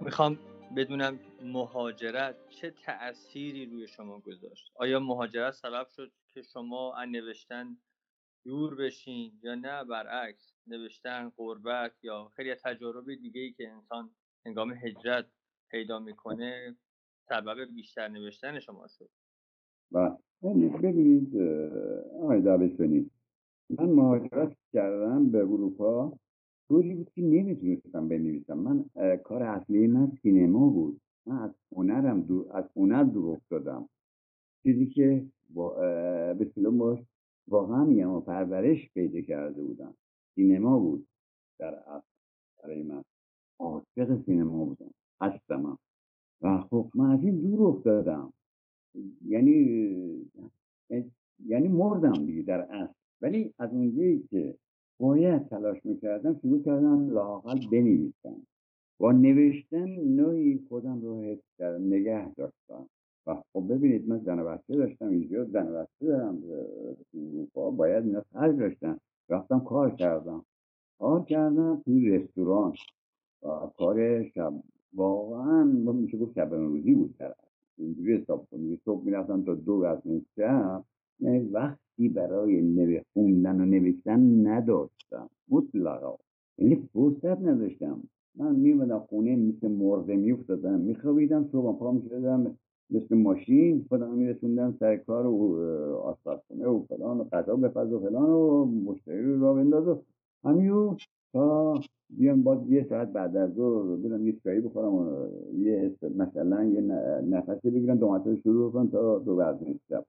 می‌خوام بدونم مهاجرت چه تأثیری روی شما گذاشت؟ آیا مهاجرت سبب شد که شما ان نوشتن دور بشین یا نه؟ برعکس نوشتن قربت یا خیلی تجارب دیگه ای که انسان هنگام هجرت پیدا می‌کنه سبب بیشتر نوشتن شما شد. و ببینید آقای دابستانی من مهاجرت کردم به اروپا. طوری بود که نمی‌تونستم بنویسم. من کار اصلی من سینما بود. من از هنرم دور از هنر دور افتادم. چیزی که با به باش واقعا میگم و پرورش پیدا کرده بودم. سینما بود. در اصل برای من. عاشق سینما بودم. هستم. و خب من از این دور افتادم. یعنی یعنی مردم دیگه در اصل. ولی از اونجایی که باید تلاش می‌کردم شروع کردم لاقل بنویسم. با نوشتن نوعی خودم رو کردم نگه داشتم. و خب ببینید من زن داشتم اینجا زن دارم اروپا باید اینا خرج داشتن. رفتم کار کردم. کار کردم توی رستوران. و کار شب واقعا میشه گفت شب روزی بود در اینجوری حساب کنید صبح می‌رفتم تا دو از شب یعنی وقتی برای خوندن و نوشتن نداشتم. مطلقا. یعنی فرصت نداشتم. من میمدم خونه مثل مرغه میافتادم میخوابیدم صبح پا می‌شدم مثل ماشین خودم میرسوندم سر کار و آشپزخونه و فلان و غذا بپز و فلان و مشتری رو را بنداز و همین تا بیام باز یه ساعت بعد از ظهر برم یه چایی بخورم و یه مثلا یه نفس بگیرم دو شروع کنم تا دو بعد شب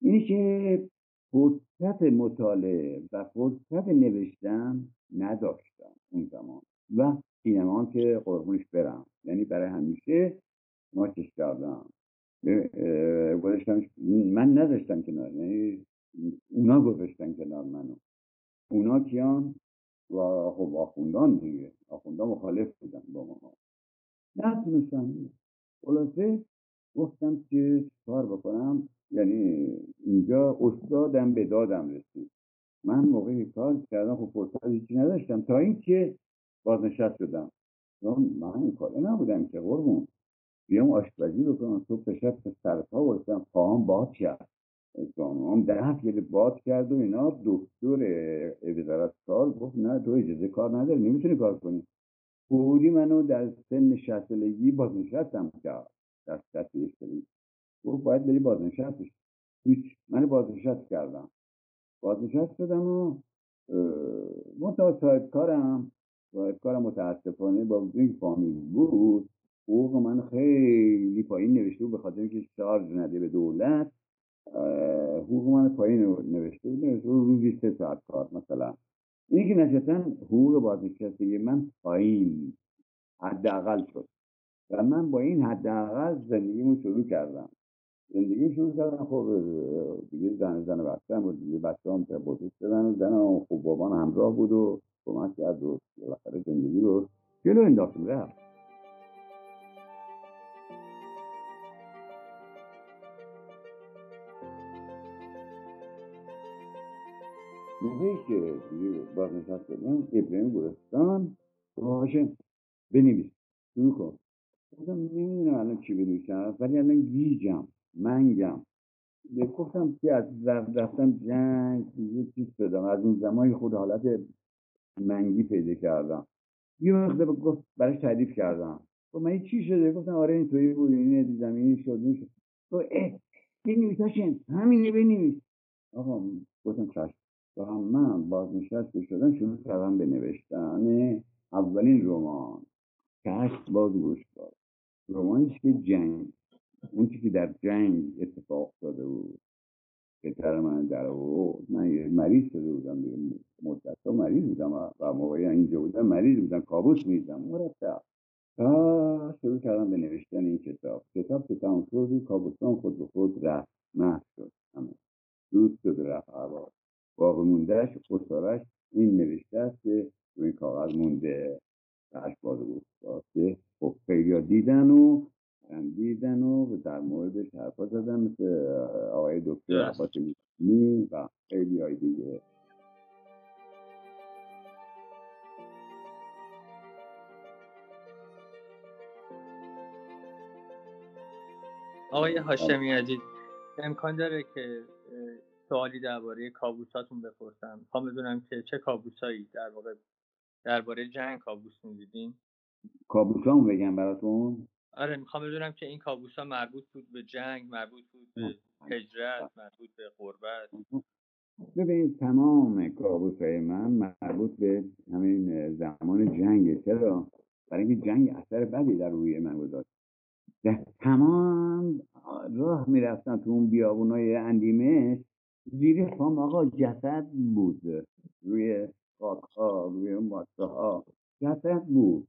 اینی که فرصت مطالعه و فرصت نوشتن نداشتم اون زمان و سینما که قربونش برم. یعنی برای همیشه ماچش کردم. من نداشتم کنار یعنی اونا گذاشتن کنار منو. اونا کیان؟ و خب آخوندان دیگه. آخوندان مخالف بودن با ما. نتونستم. خلاصه گفتم که کار بکنم؟ یعنی اینجا استادم به دادم رسید. من موقعی کار کردم خب فرصت هیچی نداشتم. تا اینکه بازنشست شدم. من این کاره نبودم که قربون. بیام آشپزی بکنم صبح شب سرپا باشم پاهم باد کرد. هم دست گیره باد کرد و اینا. دکتر وزارت کار گفت نه تو اجازه کار نداری نمی‌تونی کار کنی. فوری منو در سن شهست سالگی بازنشستم کرد. در شهست یک سالگی گفت باید بری بازنشستش هیچ من بازنشست کردم. بازنشست شدم و منتها صاحب کارم صاحب کارم متاسفانه با این فامیل بود. حقوق من خیلی پایین نوشته بود به خاطر اینکه شارژ نده به دولت. حقوق من پایین نوشته بود نوشته روزی سه ساعت کار مثلا. اینی که نشستن حقوق بازنشستگی من پایین حداقل شد. و من با این حداقل زندگیمو شروع کردم. زندگی شروع کردم خب دیگه زن زن بچه بود دیگه بچه هم بزرگ شدن و زن خب بابان همراه بود و کمک کرد و بالاخره زندگی رو جلو انداختم رفت. موقعی که دیگه بازنشست شدم ابراهیم گلستان هاشم. بنویس. شروع کن. گفتم نمی‌دونم الان چی بنویسم ولی الان گیجم منگم. گفتم که از رفتم جنگ یه چیز شدم. از اون زمانی خود حالت منگی پیدا کردم. یه وقت گفت براش تعریف کردم. گفت من چی شده؟ گفتم آره اینطوری بود این دیدم این شد این شد. تو اه بنویساشن همینه بنویس. آقا گفتم چشم. و من بازنشست شدم شروع کردم به نوشتن اولین رمان. کشت باز گوش داد. رمانیش که جنگ اون که در جنگ اتفاق افتاده بود. پدر من در آورد. من مریض شده بودم مدت ها مریض بودم. و موقعی اینجا بودم مریض بودم. کابوس میدم مرتب. تا شروع کردم به نوشتن این کتاب. کتاب که تمام شد کابوسان خود به خود رفت. محض شد. همه. دود شد رفت. باقی موندهش خسارش این نوشته است که روی کاغذ مونده. اشباد بود که خب خیلی دیدن و خندیدن و در موردش حرفا زدن مثل آقای دکتر عباس می‌کنی و خیلی های دیگه. آقای هاشمی عزیز امکان داره که سوالی درباره کابوساتون بپرسم. می‌خوام بدونم که چه کابوسایی در واقع درباره جنگ کابوس می‌دیدین؟ کابوسام بگم براتون؟ آره می‌خوام بدونم که این کابوسا مربوط بود به جنگ مربوط بود به هجرت مربوط به غربت. ببینید تمام کابوس های من مربوط به همین زمان جنگ. چرا؟ برای اینکه جنگ اثر بدی در روی من گذاشت. تمام راه می‌رفتن تو اون بیابونای اندیمش زیر پام آقا جسد بود روی خاک ها روی ماسه ها جسد بود.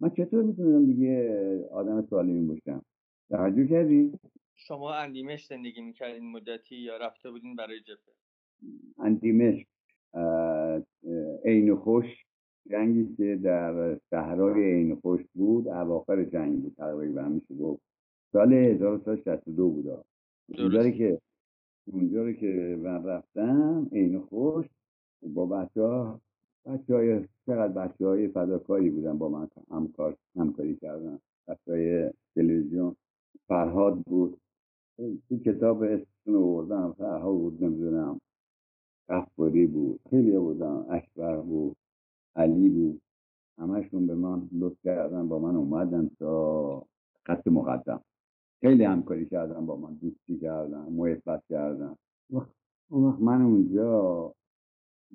من چطور می‌تونم دیگه آدم سالمی باشم؟ توجه کردی؟ شما اندیمش زندگی می‌کردین مدتی یا رفته بودین برای جبهه اندیمش عین خوش جنگی که در صحرای عین خوش بود اواخر جنگ بود تقریبا میشه گفت. سال 1362 بود. اونجایی که اونجا که من رفتم عین خوش با بچه ها بچه های چقدر بچه های فداکاری بودن با من همکار همکاری کردن. بچه های تلویزیون فرهاد بود. تو کتاب اسمشون رو فرهاد بود نمی‌دونم افباری بود خیلی بودن اکبر بود علی بود. همشون به من لطف کردن با من اومدن تا خط مقدم. خیلی همکاری کردن با من دوستی کردن محبت کردن اون وقت من اونجا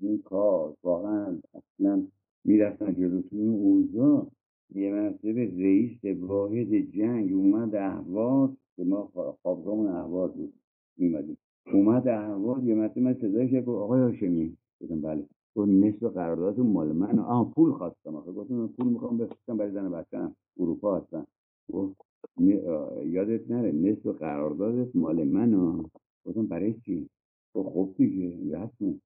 این کار واقعا اصلا می‌رفتن جلوتون اوضاع یه مرتبه رئیس واحد جنگ اومد احواز که ما خوابگاهمون احواز بود. میمدیم اومد احواز یه مرتبه من که آقای هاشمی. گفتم بله. تو نصف قراردادتون مال من آه پول خواستم. آخه گفتم پول می‌خوام بفرستم برای زن بچه‌ام. اروپا هستن. یادت نره نصف قراردادت مال من گفتم برای چی؟ خب خوب دیگه رسمه.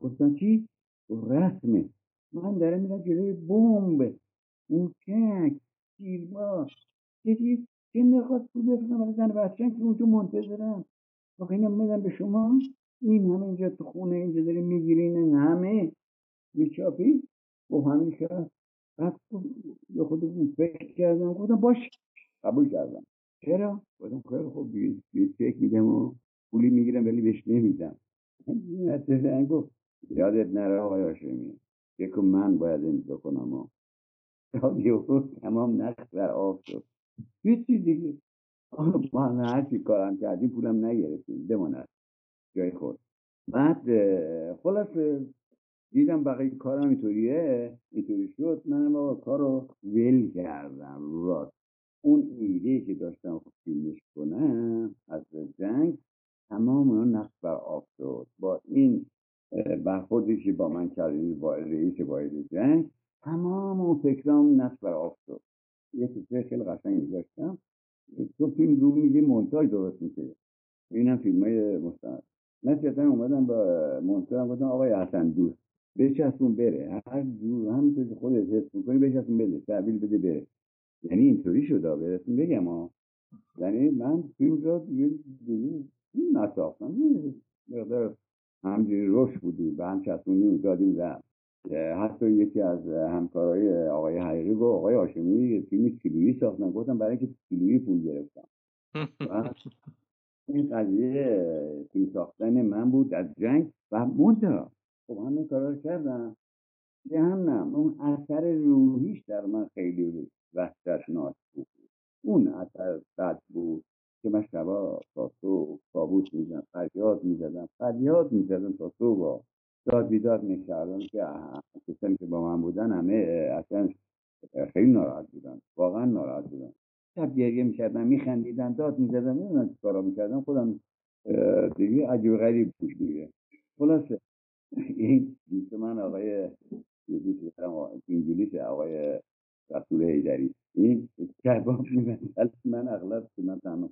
گفتم چی؟ رسمه. من دارم میرم جلوی بمب. موشک تیرباز چیزی چه نخواست پول بفرستم برای زن بچه‌ام که اونجا منتظرم. آخه اینم میدم به شما. این همه اینجا تو خونه اینجا داری می‌گیرین همه. میچاپی خب همین کرد بعد به خودم فکر کردم. گفتم باش. قبول کردم. چرا؟ گفتم خیلی خوب یه چک میدم و پولی می‌گیرم ولی بهش نمیدم. زنگ گفت یادت نره آقای هاشمی یک من باید امضا کنم و یهو تمام نقص بر آب شد. هیچی دیگه. ما هرچی کارم کردیم پولم نگرفتیم. بماند. جای خود. بعد خلاص دیدم بقیه کارم اینطوریه. اینطوری شد. منم با کار رو ول کردم. راست. اون ایده که داشتم فیلمش کنم از جنگ تمام اون نقص بر آب شد با این برخوردی که با من کردی با رئیس باید جنگ تمام اون فکرام نقص بر آب شد یه فکر خیلی قشنگی داشتم. تو فیلم رو میدی مونتاژ درست میشه. اینم فیلم های مستند. من اومدم با مونتاژ گفتم آقای حسن دوست بچسبون بره. هر جور همینطور که خودت حس می‌کنی بچسبون بده تحویل بده بره. یعنی اینطوری شده بهتون بگم ها یعنی من فیلم را دیگه فیلم نساختم. مقدار همجوری روش بودی به هم چسبونی دادیم زن حتی یکی از همکارای آقای حقیقی گفت آقای هاشمی فیلم کیلویی ساختن گفتم برای اینکه کیلویی پول گرفتم. *laughs* این قضیه فیلم ساختن من بود از جنگ و منتها. خب همه کارا رو کردم. جهنم. اون اثر روحیش در من خیلی وحشتناک بود. اون اثر بد بود که من شبا تا صبح تابوت می‌زدم فریاد می‌زدم فریاد می‌زدم تا صبح. داد بیداد می‌کردم که کسانی که با من بودن همه اصلا خیلی ناراحت بودن واقعا ناراحت بودن. شب گریه می‌کردم میخندیدن داد می‌زدم نمی‌دونم چی کارا می‌کردم خودم دیگه عجیب غریب بود دیگه. خلاصه این دوست من آقای انگلیس آقای رسول هیدری این کباب میبندل من اغلب من تنها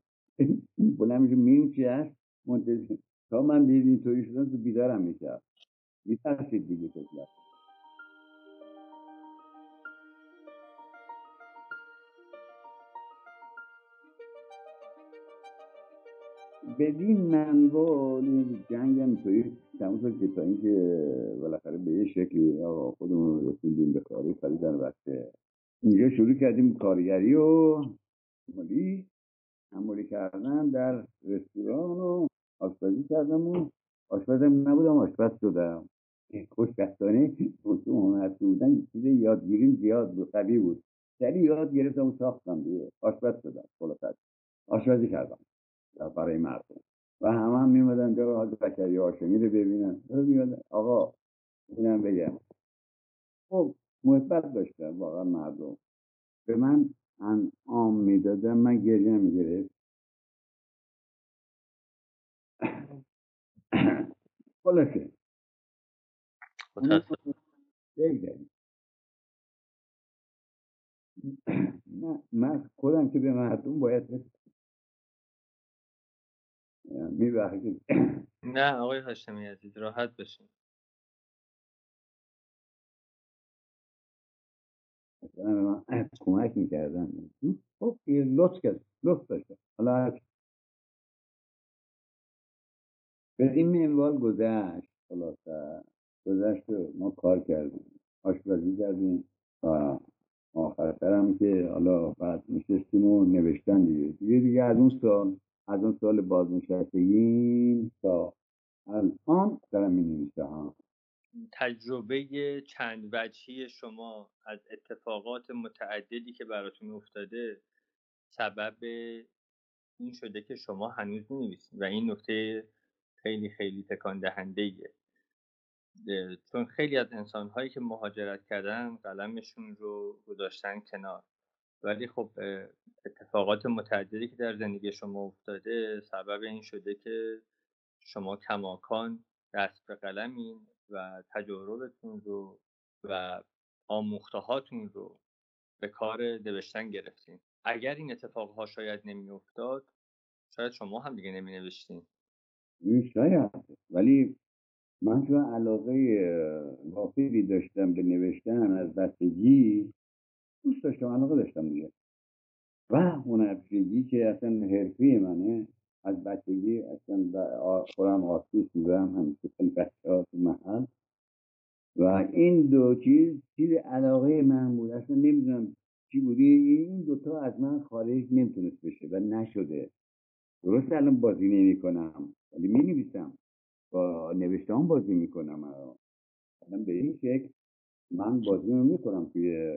بلند میشه میریم چی هست؟ منتظر تا من دید اینطوری شدن تو بیدارم می‌کرد میترسید دیگه کسلت بدین منوا جنگ هم توی شد که تا اینکه بالاخره به یه شکلی خودمون رسیدیم به کاری خریدن وقته اینجا شروع کردیم کارگری و مالی همولی کردن در رستوران و آشپزی کردم و آشپزم نبودم آشپز شدم خوشبختانه اون بودن چیز یادگیریم زیاد بود قوی بود سری یاد گرفتم و ساختم دیگه آشپز شدم خلاصت آشپزی کردم برای مردم و همه هم میمدن جا حاج بکری هاشمی رو ببینن. میمدن آقا اینم بگم. خب محبت داشتم واقعا مردم. به من انعام می‌دادم من گریه می‌گرفت خلاصه. من خودم که به مردم باید میبخشید. نه آقای هاشمی عزیز راحت بشین مثلا من کمک می‌کردن. خب لطف کرد. لطف داشتم. حالا به این منوال گذشت. خلاصه. گذشت ما کار کردیم. آشپزی کردیم و آخرتر هم که حالا بعد نشستیم و نوشتن دیگه. دیگه دیگه از اون سال از اون سال بازنشستگیم تا الان دارم می ها تجربه چند وجهی شما از اتفاقات متعددی که براتون افتاده سبب این شده که شما هنوز می و این نکته خیلی خیلی تکان دهنده ایه. چون خیلی از انسان هایی که مهاجرت کردن قلمشون رو گذاشتن کنار ولی خب اتفاقات متعددی که در زندگی شما افتاده سبب این شده که شما کماکان دست به قلمین و تجربتون رو و آموختهاتون رو به کار نوشتن گرفتین. اگر این اتفاقها شاید نمی افتاد شاید شما هم دیگه نمی نوشتین شاید. ولی من چون علاقه وافری داشتم به نوشتن از بستگی دوست داشتم علاقه داشتم دیگه. و هنرپیشگی که اصلا حرفی منه از بچگی اصلا خودم آسیس بودم همیشه خیلی بچه ها تو محل. و این دو چیز چیز علاقه من بود. اصلا نمی‌دونم چی بودی این دوتا از من خارج نمی‌تونست بشه و نشده. درست الان بازی نمی کنم ولی می نویسم با نوشته بازی می کنم الان به این شکل من بازی رو می کنم توی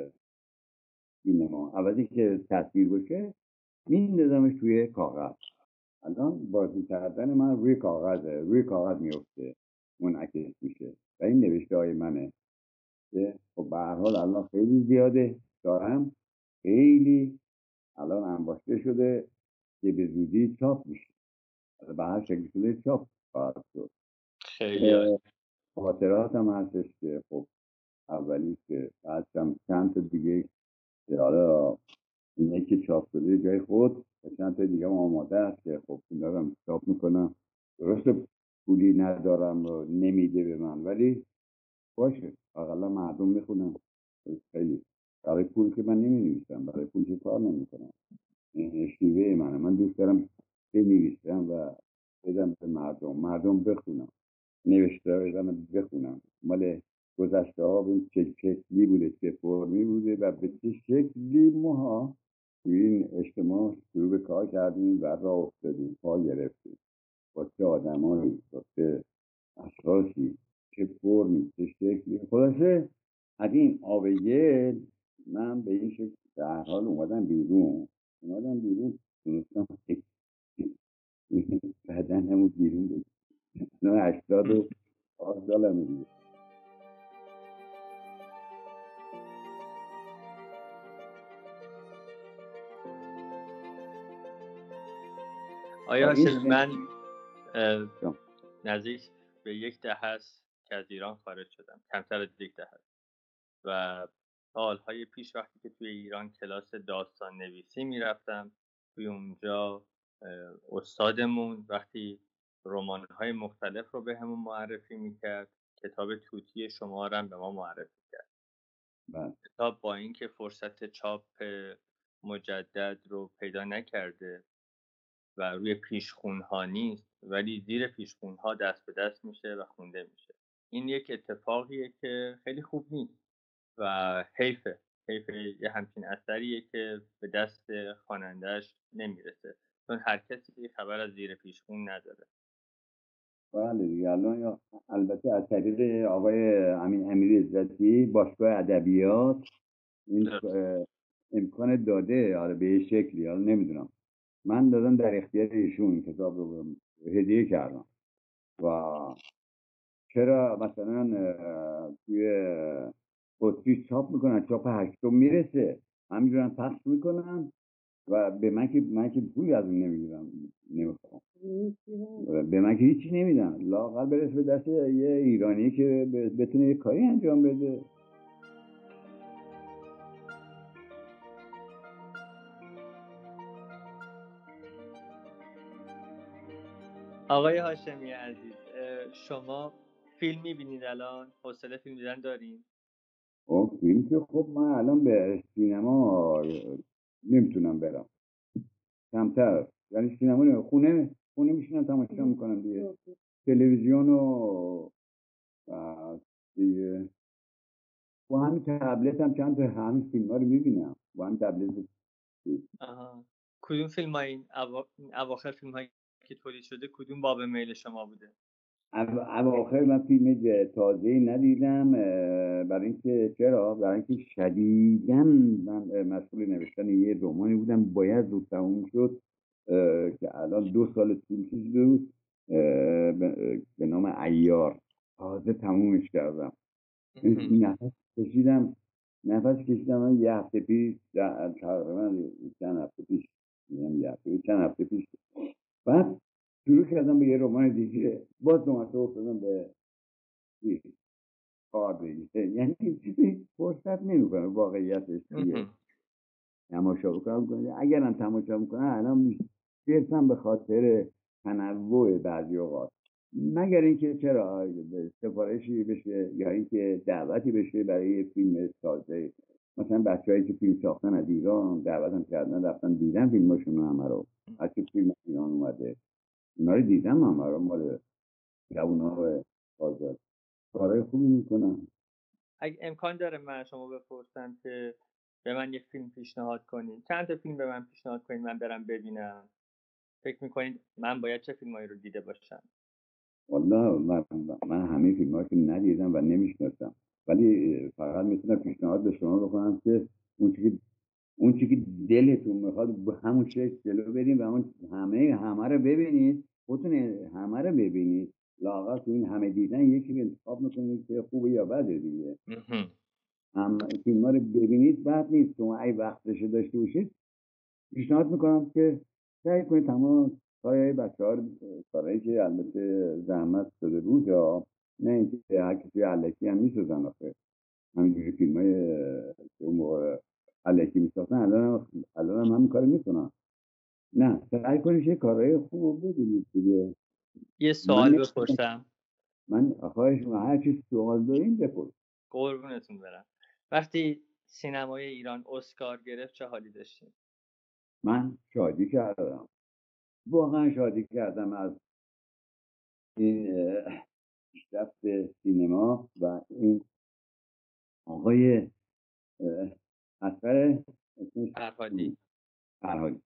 سینما عوضی که تصویر باشه میندازمش توی کاغذ. الان بازی کردن من روی کاغذه. روی کاغذ میفته منعکس میشه. و این نوشته های منه. که خب به هر حال الان خیلی زیاده. دارم. خیلی. الان انباشته شده که به زودی چاپ میشه. به هر شکل شده چاپ خواهد شد. خیلی خاطرات هم هستش که خب اولی که بعدم چند تا دیگه حالا اینه که چاپ شده جای خود و چند تا دیگه آماده است که خب این دارم چاپ می‌کنم. درست پولی ندارم و نمیده به من ولی باشه. اقلا مردم می‌خونم خیلی. برای پول که من نمی نویسم برای پول که کار نمی کنم این شیوه منه. من دوست دارم بنویسم و بدم به مردم. مردم بخونم نوشته بدم بخونم مال گذشته ها به چه شکلی بوده چه فرمی بوده و به چه شکلی ماها توی این اجتماع شروع به کار کردیم و راه افتادیم پا گرفتیم. با چه آدمایی با چه اشخاصی چه فرمی چه شکلی. خلاصه از این آب من به این شکل در حال اومدم بیرون. اومدم بیرون تونستم *laughs* بدن همون بیرون بگیم هشتاد و آه سالمه آیا من نزدیک به یک ده هست که از ایران خارج شدم. کمتر از یک ده هست و سالهای پیش وقتی که توی ایران کلاس داستان نویسی می‌رفتم توی اونجا استادمون وقتی رمان های مختلف رو به همون معرفی می‌کرد کتاب توتی شما رو به ما معرفی کرد. بله. کتاب با اینکه فرصت چاپ مجدد رو پیدا نکرده و روی پیشخون ها نیست ولی زیر پیشخون ها دست به دست میشه و خونده میشه. این یک اتفاقیه که خیلی خوب نیست و حیفه. حیف یه همچین اثریه که به دست خوانندهش نمی‌رسه. چون هر کسی خبر از زیر پیشخون نداره. بله دیگه. الان البته از طریق آقای امین امیر عزتی باشگاه ادبیات این امکان داده. آره به شکلی. حالا نمی‌دونم. من دادم در اختیار ایشون کتاب رو هدیه کردم و چرا مثلا توی بطری چاپ می‌کنن چاپ هشتم می‌رسه. همینجورم پخش می‌کنن و به من که من که پولی از اون نمی‌گیرم نمی‌خوام. به من که هیچی نمیدن. لاقل برسه به دست یه ایرانی که بتونه یه کاری انجام بده. آقای هاشمی عزیز شما فیلم می‌بینید الان؟ حوصله فیلم دیدن دارین؟ خب فیلم که خب من الان به سینما نمی‌تونم برم. کمتر. یعنی سینما خونه خونه میشینم تماشا می‌کنم دیگه. تلویزیون و دیگه. با همین تبلت هم چند تا همین فیلم ها رو می‌بینم. با همین تبلت. کدوم فیلم این اواخر فیلم هایی که تولید شده کدوم باب میل شما بوده؟ اواخر من فیلم تازه ندیدم برای اینکه چرا؟ برای اینکه شدیدا من مسئول نوشتن یه رمانی بودم باید زود تموم شد که الان دو سال طول کشیده بود به نام ایار. تازه تمومش کردم. نفس کشیدم نفس کشیدم یه هفته پیش تقریبا چند هفته پیش یه هفته چند هفته پیش بعد شروع کردم به یه رمان دیگه. باز دومته افتادم به دیگه یعنی چیزی فرصت نمی‌کنه واقعیتش چیه؟ تماشا بکنم اگرم تماشا می‌کنم الان صرفا به خاطر تنوع بعضی اوقات. مگر اینکه چرا سفارشی بشه یا اینکه دعوتی بشه برای فیلم تازه. مثلا بچههایی که فیلم ساختن از ایران دعوتم کردن رفتن دیدن فیلماشون همه رو. از که فیلم ایران اومده اونا رو دیدم همه رو. مال جوان ها تازه کارهای خوبی می‌کنن. اگه امکان داره من شما بپرسم که به من یه فیلم پیشنهاد کنید چند تا فیلم به من پیشنهاد کنید من برم ببینم. فکر می‌کنید من باید چه فیلمایی رو دیده باشم؟ والله من, من همه فیلم که ندیدم و نمی‌شناسم. ولی فقط می‌تونم پیشنهاد به شما بکنم که اون چیزی اون چی که دلتون می‌خواد به همون شکل جلو بریم و اون همه همه رو ببینید. خودتون همه رو ببینید. لاغر تو این همه دیدن یکی انتخاب می‌کنید که خوبه یا بده دیگه. هم فیلم ها رو ببینید بعد نیست. شما ای وقتش داشته باشید پیشنهاد می‌کنم که سعی کنید تمام کارهای بچه ها که البته زحمت شده روز یا نه اینکه هر کسی علکی هم می‌سازن آخه. همینجوری فیلم های اون موقع علکی میساختن الان الان هم همین کار می‌کنن. نه سعی کنید یه کارهای خوب ببینید دیگه. یه سوال بپرسم. من خواهش هر چی سوال دارین بپرس. قربونتون برم. وقتی سینمای ایران اسکار گرفت چه حالی داشتیم من شادی کردم. واقعا شادی کردم از این پیشرفت سینما و این آقای اثر فرهادی. فرهادی.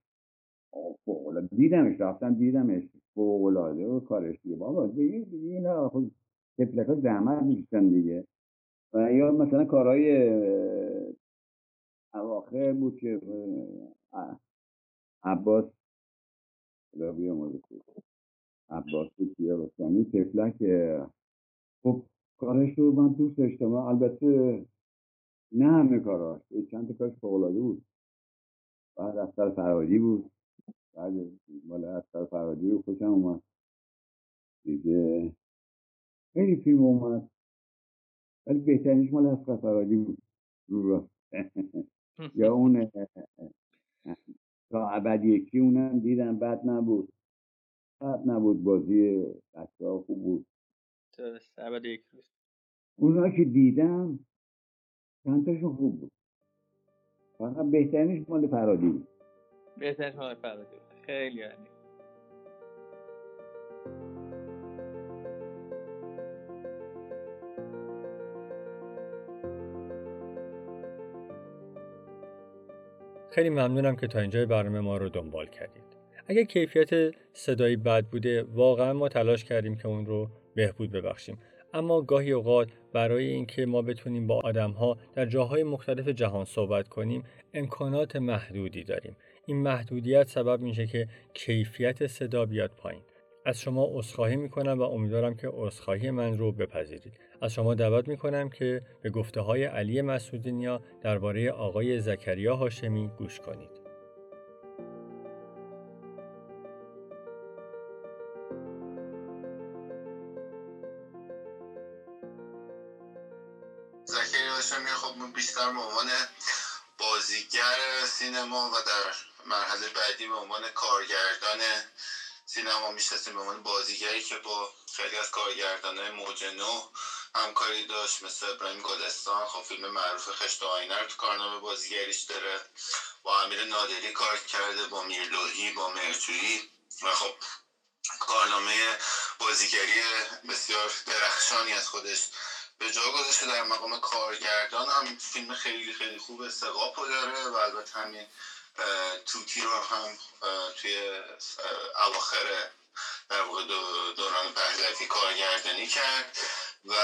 دیدمش رفتم دیدمش. فوقلاده و کارش دیگه. بابا دیگه اینا خود تفلک ها زحمت می‌کشن دیگه. و یا مثلا کارهای اواخر بود که عباس خدا بیامرزه. عباس بود یا رستمی تفلک خب کارش رو من دوست داشتم البته نه همه کاراش چند تا کارش فوقلاده بود. بعد افتر فرادی بود. بعد مال افتر فرادی رو خوشم اومد. دیگه خیلی فیلم اومد. ولی بهترینش مال افتر فرادی بود. رو *laughs* یا اون تا ابد یکی اونم دیدم. بد نبود. بد نبود. بازی بچه ها خوب بود. یک روز. اونا که دیدم چند تاشون خوب بود. فقط بهترینش مال فرادی بود. بهترینش مال فرادی بود. خیلی یعنی خیلی ممنونم که تا اینجای برنامه ما رو دنبال کردید. اگه کیفیت صدایی بد بوده واقعا ما تلاش کردیم که اون رو بهبود ببخشیم. اما گاهی اوقات برای اینکه ما بتونیم با آدمها در جاهای مختلف جهان صحبت کنیم امکانات محدودی داریم. این محدودیت سبب میشه که کیفیت صدا بیاد پایین. از شما عذرخواهی می‌کنم و امیدوارم که عذرخواهی من رو بپذیرید. از شما دعوت می‌کنم که به گفته های علی مسعودینیا درباره آقای زکریا هاشمی گوش کنید. می‌شناسیم به عنوان بازیگری که با خیلی از کارگردان موج نو همکاری داشت مثل ابراهیم گلستان. خب فیلم معروف خشت آینه رو تو کارنامه بازیگریش داره. با امیر نادری کار کرده با میرلوهی با مرجویی. و خب کارنامه بازیگری بسیار درخشانی از خودش به جا گذاشته. در مقام کارگردان هم فیلم خیلی خیلی خوب سقاپو داره و البته همین توتی رو هم توی اواخر در واقع دوران پهلوی کارگردانی کرد و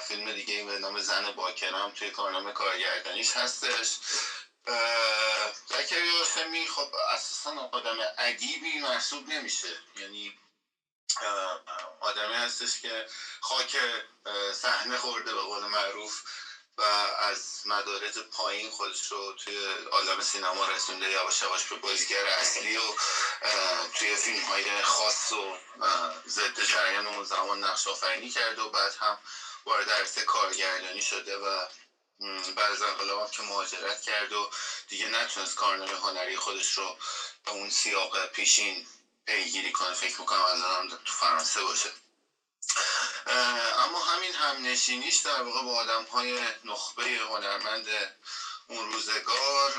فیلم دیگه به نام زن باکرم توی کارنامه کارگردانیش هستش. زکریا هاشمی خب اساسا آدم ادیبی محسوب نمیشه. یعنی آدمی هستش که خاک صحنه خورده به قول معروف. و از مدارج پایین خودش رو توی عالم سینما رسونده یواش یواش به بازیگر اصلی و توی فیلم های خاص و ضد جریان اون زمان نقش آفرینی کرده و بعد هم وارد عرصه کارگردانی شده و بعد از انقلاب که مهاجرت کرد و دیگه نتونست کارنامه هنری خودش رو به اون سیاق پیشین پیگیری کنه. فکر می‌کنم الان تو فرانسه باشه. اما همین همنشینیش در واقع با آدم های نخبه هنرمند اون روزگار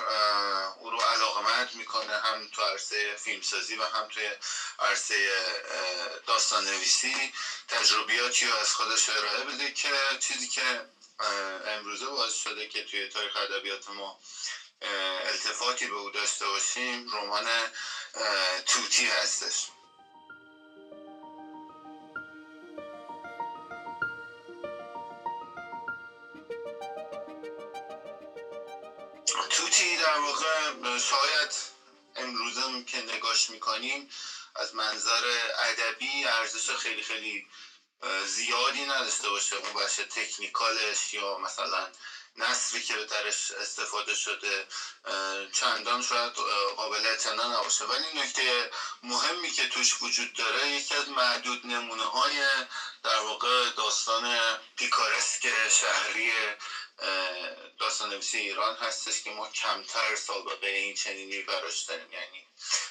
او رو علاقمند می‌کنه هم تو عرصه فیلمسازی و هم توی عرصه داستان نویسی تجربیاتی رو از خودش ارائه بده که چیزی که امروزه باعث شده که توی تاریخ ادبیات ما التفاتی به او داشته باشیم رمان توتی هستش. در واقع شاید امروزه که نگاش می‌کنیم از منظر ادبی ارزش خیلی خیلی زیادی نداشته باشه اون بخش تکنیکالش یا مثلا نصری که درش استفاده شده چندان شاید قابل اعتنا نباشه. ولی نکته مهمی که توش وجود داره یکی از معدود نمونه های در واقع داستان پیکارسک شهری داستان نویسی ایران هستش که ما کمتر سابقه این چنینی براش داریم. یعنی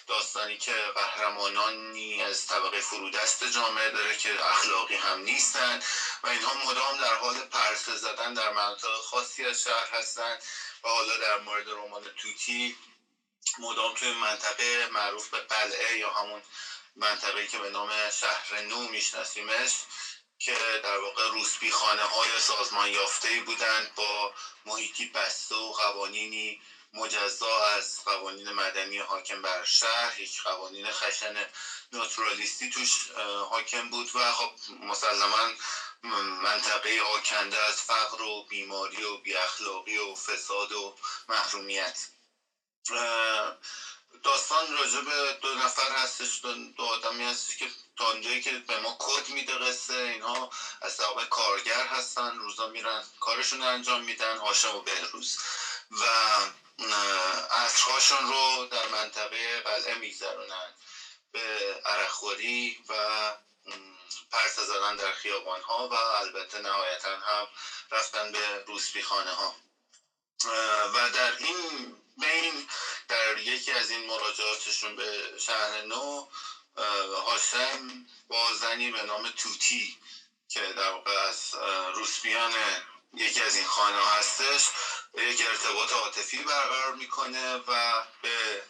داستانی که قهرمانانی از طبقه فرودست جامعه داره که اخلاقی هم نیستن و اینها مدام در حال پرسه زدن در مناطق خاصی از شهر هستن و حالا در مورد رمان توتی مدام توی منطقه معروف به قلعه یا همون منطقه که به نام شهر نو میشناسیمش. که در واقع روسبی خانه های سازمان یافته بودند با محیطی بسته و قوانینی مجزا از قوانین مدنی حاکم بر شهر. یک قوانین خشن ناتورالیستی توش حاکم بود و خب مسلما منطقه آکنده از فقر و بیماری و بیاخلاقی و فساد و محرومیت. داستان راجع به دو نفر هستش دو آدمی هستش که تا اونجایی که به ما کد میده قصه اینها از طبق کارگر هستن روزا میرن کارشون انجام میدن هاشم و بهروز. و عصرهاشون رو در منطقه قلعه میگذرونن به عرخوری و پرسه زدن در خیابان ها و البته نهایتا هم رفتن به روسبی خانه ها و در این بین در یکی از این مراجعاتشون به شهر نو هاشم با زنی به نام توتی که در واقع از روسبیان یکی از این خانه هستش یک ارتباط عاطفی برقرار می‌کنه و به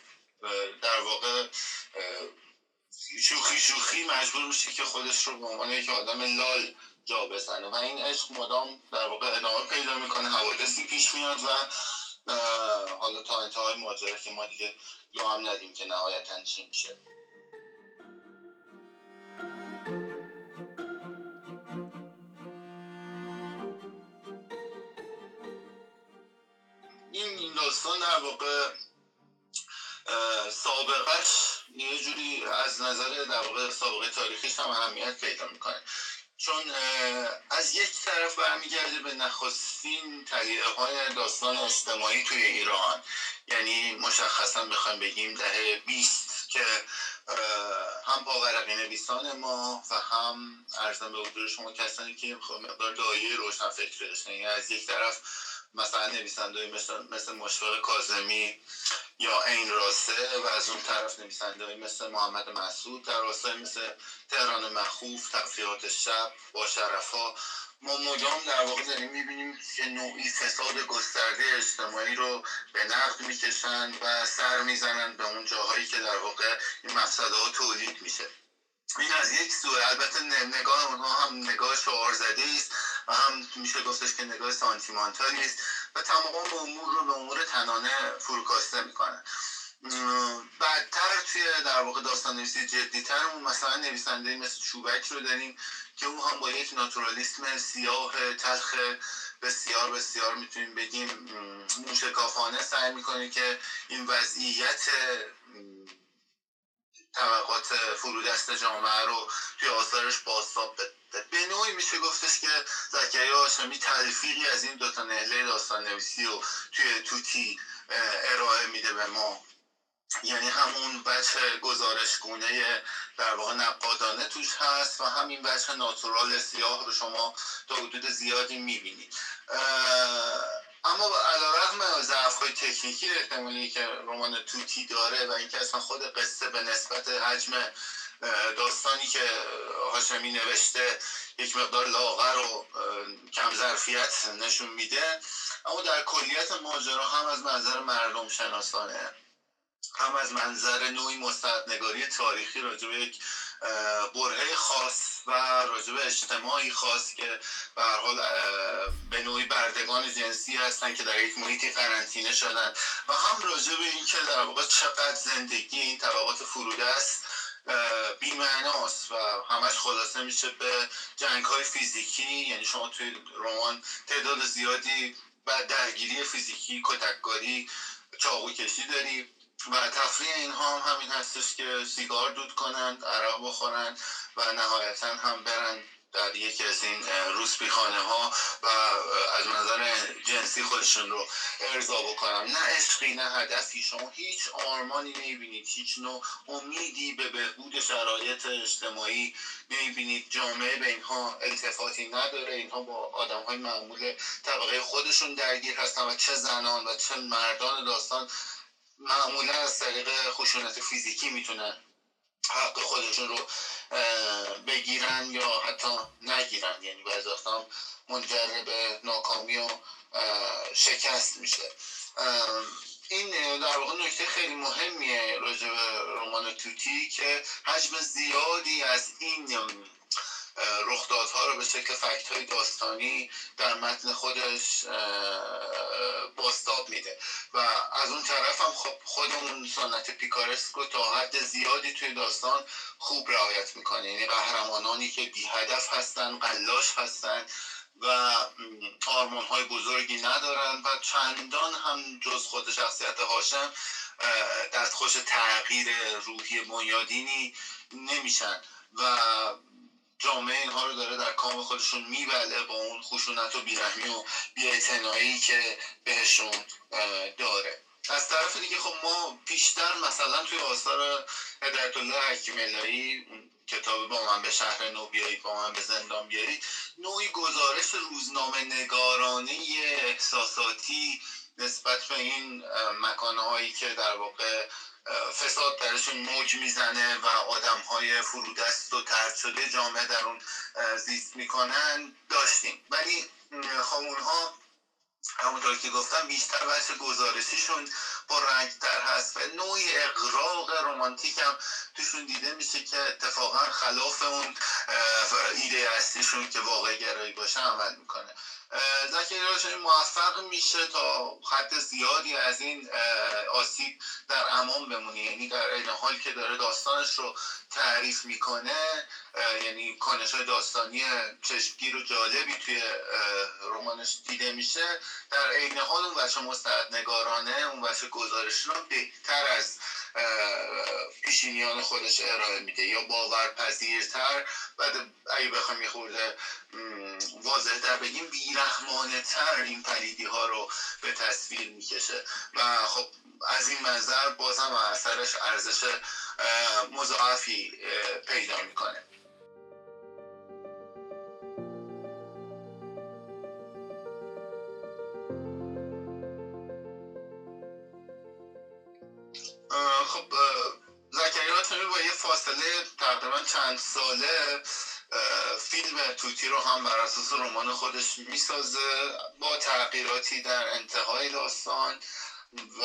در واقع شوخی شوخی مجبور میشه که خودش رو به عنوان یک آدم لال جا بزنه. و این عشق مدام در واقع ادامه پیدا می‌کنه حوادثی پیش میاد و حالا تا انتهای ماجرا که ما دیگه یا هم ندیم که نهایتا چی میشه. داستان در واقع سابقش یه جوری از نظر در واقع سابقه تاریخیش هم اهمیت پیدا می‌کنه. چون از یک طرف برمیگرده به نخستین تلیه های داستان اجتماعی توی ایران. یعنی مشخصا بخوایم بگیم دهه 20 که هم پاورقی نویسان ما و هم ارزم به حضور شما کسانی که مقدار دایه روشن فکر یعنی از یک طرف مثلا نویسنده مثل, مثل مشفق کازمی یا این راسته و از اون طرف نویسنده مثل محمد مسعود در راستای مثل تهران مخوف تفریحات شب با شرفا. ما مدام در واقع داریم می‌بینیم که نوعی فساد گسترده اجتماعی رو به نقد می‌کشن و سر می‌زنن به اون جاهایی که در واقع این مفسده ها تولید میشه. این از یک سو البته نگاه اونها هم نگاه شعار زده است و هم میشه گفتش که نگاه سانتیمانتالی است و تمام امور رو به امور تنانه فروکاسته می‌کنن بعدتر توی در واقع داستان نویسی جدیتر مثلا نویسنده مثل چوبک رو داریم که او هم با یک ناتورالیسم سیاه تلخ بسیار بسیار می‌تونیم بگیم موشکافانه سعی می‌کنه که این وضعیت طبقات فرودست جامعه رو توی آثارش بازتاب بده. به نوعی میشه گفتش که زکریا هاشمی تلفیقی از این دوتا نهله داستان نویسی رو توی توتی ارائه میده به ما. یعنی همون بچه گزارش گونه در واقع نقادانه توش هست و همین بچه ناتورال سیاه رو شما تا حدود زیادی می‌بینید. اما ضعف های تکنیکی احتمالی که رمان توتی داره و اینکه اصلا خود قصه به نسبت حجم داستانی که هاشمی نوشته یک مقدار لاغر و کم ظرفیت نشون میده. اما در کلیت ماجرا هم از منظر مردم شناسانه. هم از منظر نوعی مستندنگاری تاریخی راجع به یک برهه خاص و راجب اجتماعی خاص که به حال به نوعی بردگان جنسی هستن که در یک محیطی قرنطینه شدن. و هم راجب این که در واقع چقدر زندگی این طبقات فروده است بیمعناست و همش خلاصه میشه به جنگ های فیزیکی. یعنی شما توی رمان تعداد زیادی و درگیری فیزیکی کتککاری چاقو کشی داری. و تفریح اینها هم همین هستش که سیگار دود کنند عرق بخورند و نهایتا هم برن در یکی از این روسپی خانه ها و از نظر جنسی خودشون رو ارضا بکنم نه عشقی نه هدفی. شما هیچ آرمانی نمی‌بینید هیچ نوع امیدی به بهبود شرایط اجتماعی نمی‌بینید. جامعه به اینها التفاتی نداره. اینها با آدم های معمول طبقه خودشون درگیر هستن و چه زنان و چه مردان داستان معمولا از طریق خشونت فیزیکی می‌تونن حق خودشون رو بگیرن یا حتی نگیرن. یعنی بعضی منجر به ناکامی و شکست میشه. این در واقع نکته خیلی مهمیه راجع به رمان توتی که حجم زیادی از این رخدادها رو به شکل فکت های داستانی در متن خودش باستاب میده. و از اون طرف هم خب خودمون سنت پیکارسک رو تا حد زیادی توی داستان خوب رعایت می‌کنه یعنی قهرمانانی که بی هدف هستن قلاش هستن و آرمان های بزرگی ندارن و چندان هم جز خود شخصیت هاشم دستخوش تغییر روحی بنیادینی نمیشن. و جامعه اینها رو داره در کام خودشون میبله با اون خشونت و بیرحمی و بیاعتنایی که بهشون داره. از طرف دیگه خب ما بیشتر مثلا توی آثار هدایت الله حکیم الهی کتاب با من به شهر نو بیایید با من به زندان بیایید نوعی گزارش روزنامه نگارانه احساساتی نسبت به این مکانهایی که در واقع فساد درشون موج می‌زنه و آدم های فرودست و ترد شده جامعه در اون زیست می‌کنن. داشتیم. ولی خامون ها همونطور که گفتم بیشتر بحث گزارشیشون با رنگ در هست و نوعی اقراق رومانتیک هم توشون دیده میشه که اتفاقا خلاف اون ایده اصلیشون که واقع گرایی باشه عمل می‌کنه. زکریا موفق میشه تا حد زیادی از این آسیب در امان بمونه. یعنی در این حال که داره داستانش رو تعریف می‌کنه یعنی کانش های داستانی چشمگیر و جالبی توی رمانش دیده میشه. در عین حال اون بچه نگارانه اون بچه گزارش رو بهتر از پیشینیان خودش ارائه میده یا باورپذیرتر. و اگه بخوایم یه خورده واضح در بگیم بیرحمانه تر این پلیدی ها رو به تصویر می‌کشه. و خب از این منظر بازم اثرش ارزش مضاعفی پیدا می‌کنه. چند ساله فیلم توتی رو هم بر اساس رمان خودش می‌سازه با تغییراتی در انتهای داستان و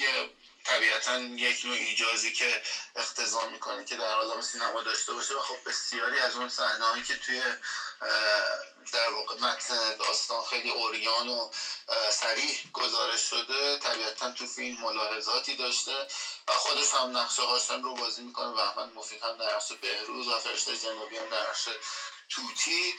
یه طبیعتا یک نوع ایجازی که اختزام می‌کنه که در عالم سینما داشته باشه. و خب بسیاری از اون صحنه‌هایی که توی در واقع متن داستان خیلی اوریان و سریح گزارش شده. طبیعتا تو فیلم ملاحظاتی داشته و خودش هم نقشه هاشم رو بازی می‌کنه. و احمد مفید هم در نقش بهروز و فرشته جنوبی هم در نقش توتی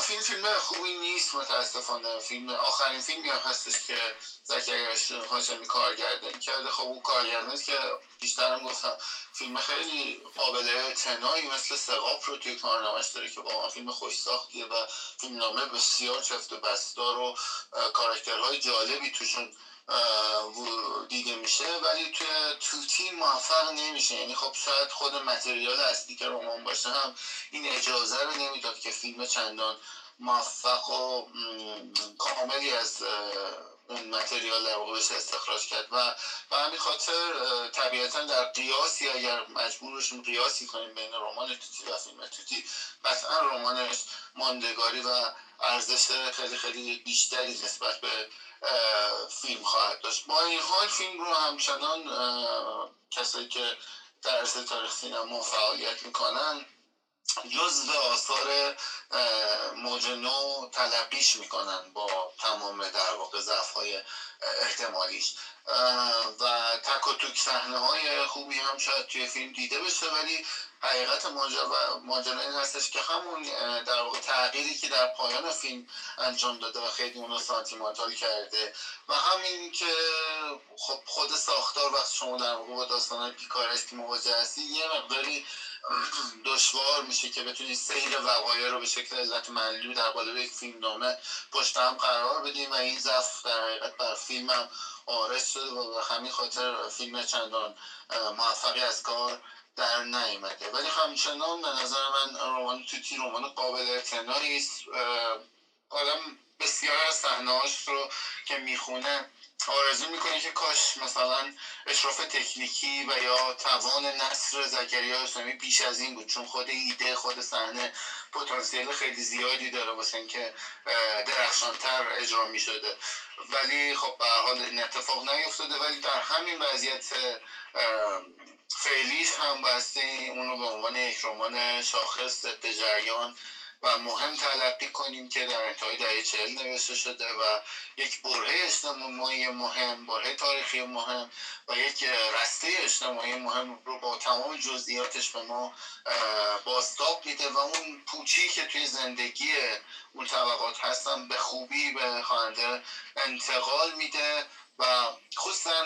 فیلم فیلم خوبی نیست متاسفانه. فیلم آخرین فیلمی هم هستش که زکریا هاشمی کارگردانی کرده. خب اون کارگردانی که بیشترم گفتم فیلم خیلی قابل اعتنایی مثل سقاپ رو توی کارنامهش داره که با فیلم خوش ساختیه و فیلمنامه بسیار چفت و بستار و کارکترهای جالبی توشون دیده میشه ولی توی توتی موفق نمیشه. یعنی خب شاید خود متریال اصلی که رمان باشه هم این اجازه رو نمی‌داد که فیلم چندان موفق و کاملی از اون متریال در واقع استخراج کرد. و به همین خاطر طبیعتا در قیاسی اگر مجبور بشیم قیاسی کنیم بین رمان توتی و فیلم توتی قطعا رمانش ماندگاری و ارزش خیلی خیلی بیشتری نسبت به فیلم خواهد داشت. با این حال فیلم رو همچنان کسایی که در تاریخ سینما فعالیت می‌کنن جزو آثار موج نو تلقیش می‌کنن با تمام در واقع ضعف های احتمالیش و تک و توک صحنه های خوبی هم شاید توی فیلم دیده بشه ولی حقیقت ماجرا این هستش که همون در واقع تغییری که در پایان فیلم انجام داده و خیلی اونو سانتیمانتال کرده و همین که خب خود ساختار وقتی شما در واقع با داستان پیکارستی مواجه هستی یه مقداری دشوار میشه که بتونید سیر وقایع رو به شکل علت معلومی در قالب یک فیلم نامه پشت هم قرار بدیم و این ضعف در حقیقت بر فیلم هم آرش شده و همین خاطر فیلم چندان موفقی از کار در نیامده. ولی همچنان به نظر من رمان توتی رمان قابل اعتنایی است. آدم بسیار از رو که می‌خونه آرزو می‌کنه که کاش مثلا اشراف تکنیکی و یا توان نصر زکریا اسلامی بیش از این بود؟ چون خود ایده خود صحنه پتانسیل خیلی زیادی داره واسه اینکه درخشانتر اجرا می‌شده. ولی خب به حال این اتفاق نیفتاده. ولی در همین وضعیت فعلیش هم بسته اونو به عنوان یک رمان شاخص ضد جریان و مهم تلقی کنیم که در انتهای دهه چهل نوشته شده و یک برهه اجتماعی مهم برهه تاریخی مهم و یک رسته اجتماعی مهم رو با تمام جزئیاتش به ما باستاب میده و اون پوچی که توی زندگی اون طبقات هستن به خوبی به خواننده انتقال میده و خصوصا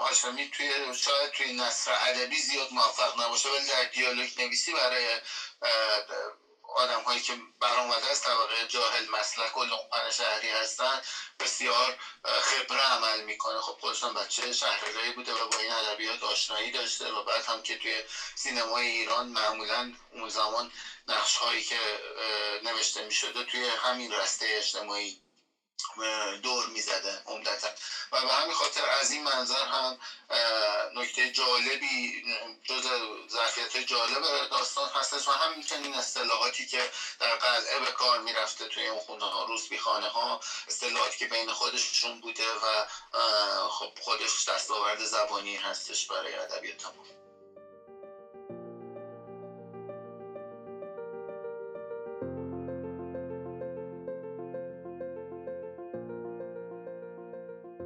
هاشمی توی شاید توی نصر ادبی زیاد موفق نباشه ولی در دیالوگ نویسی برای آدم هایی که برآمده از طبقه جاهل مسلک و لقمن شهری هستن بسیار خبره عمل می‌کنه. خب خودشان بچه شهرهایی بوده و با این ادبیات آشنایی داشته و بعد هم که توی سینمای ایران معمولا اون زمان نقش هایی که نوشته می‌شده توی همین رسته اجتماعی دور می‌زده عمدتا. و به همین خاطر از این منظر هم نکته جالبی جز ظرفیت جالب داستان هستش و همینطور اصطلاحاتی که در قلعه به کار می‌رفته توی اون خونه ها روزبی خانه ها اصطلاحاتی که بین خودشون بوده و خب خودش دستاورد زبانی هستش برای ادبیات ما.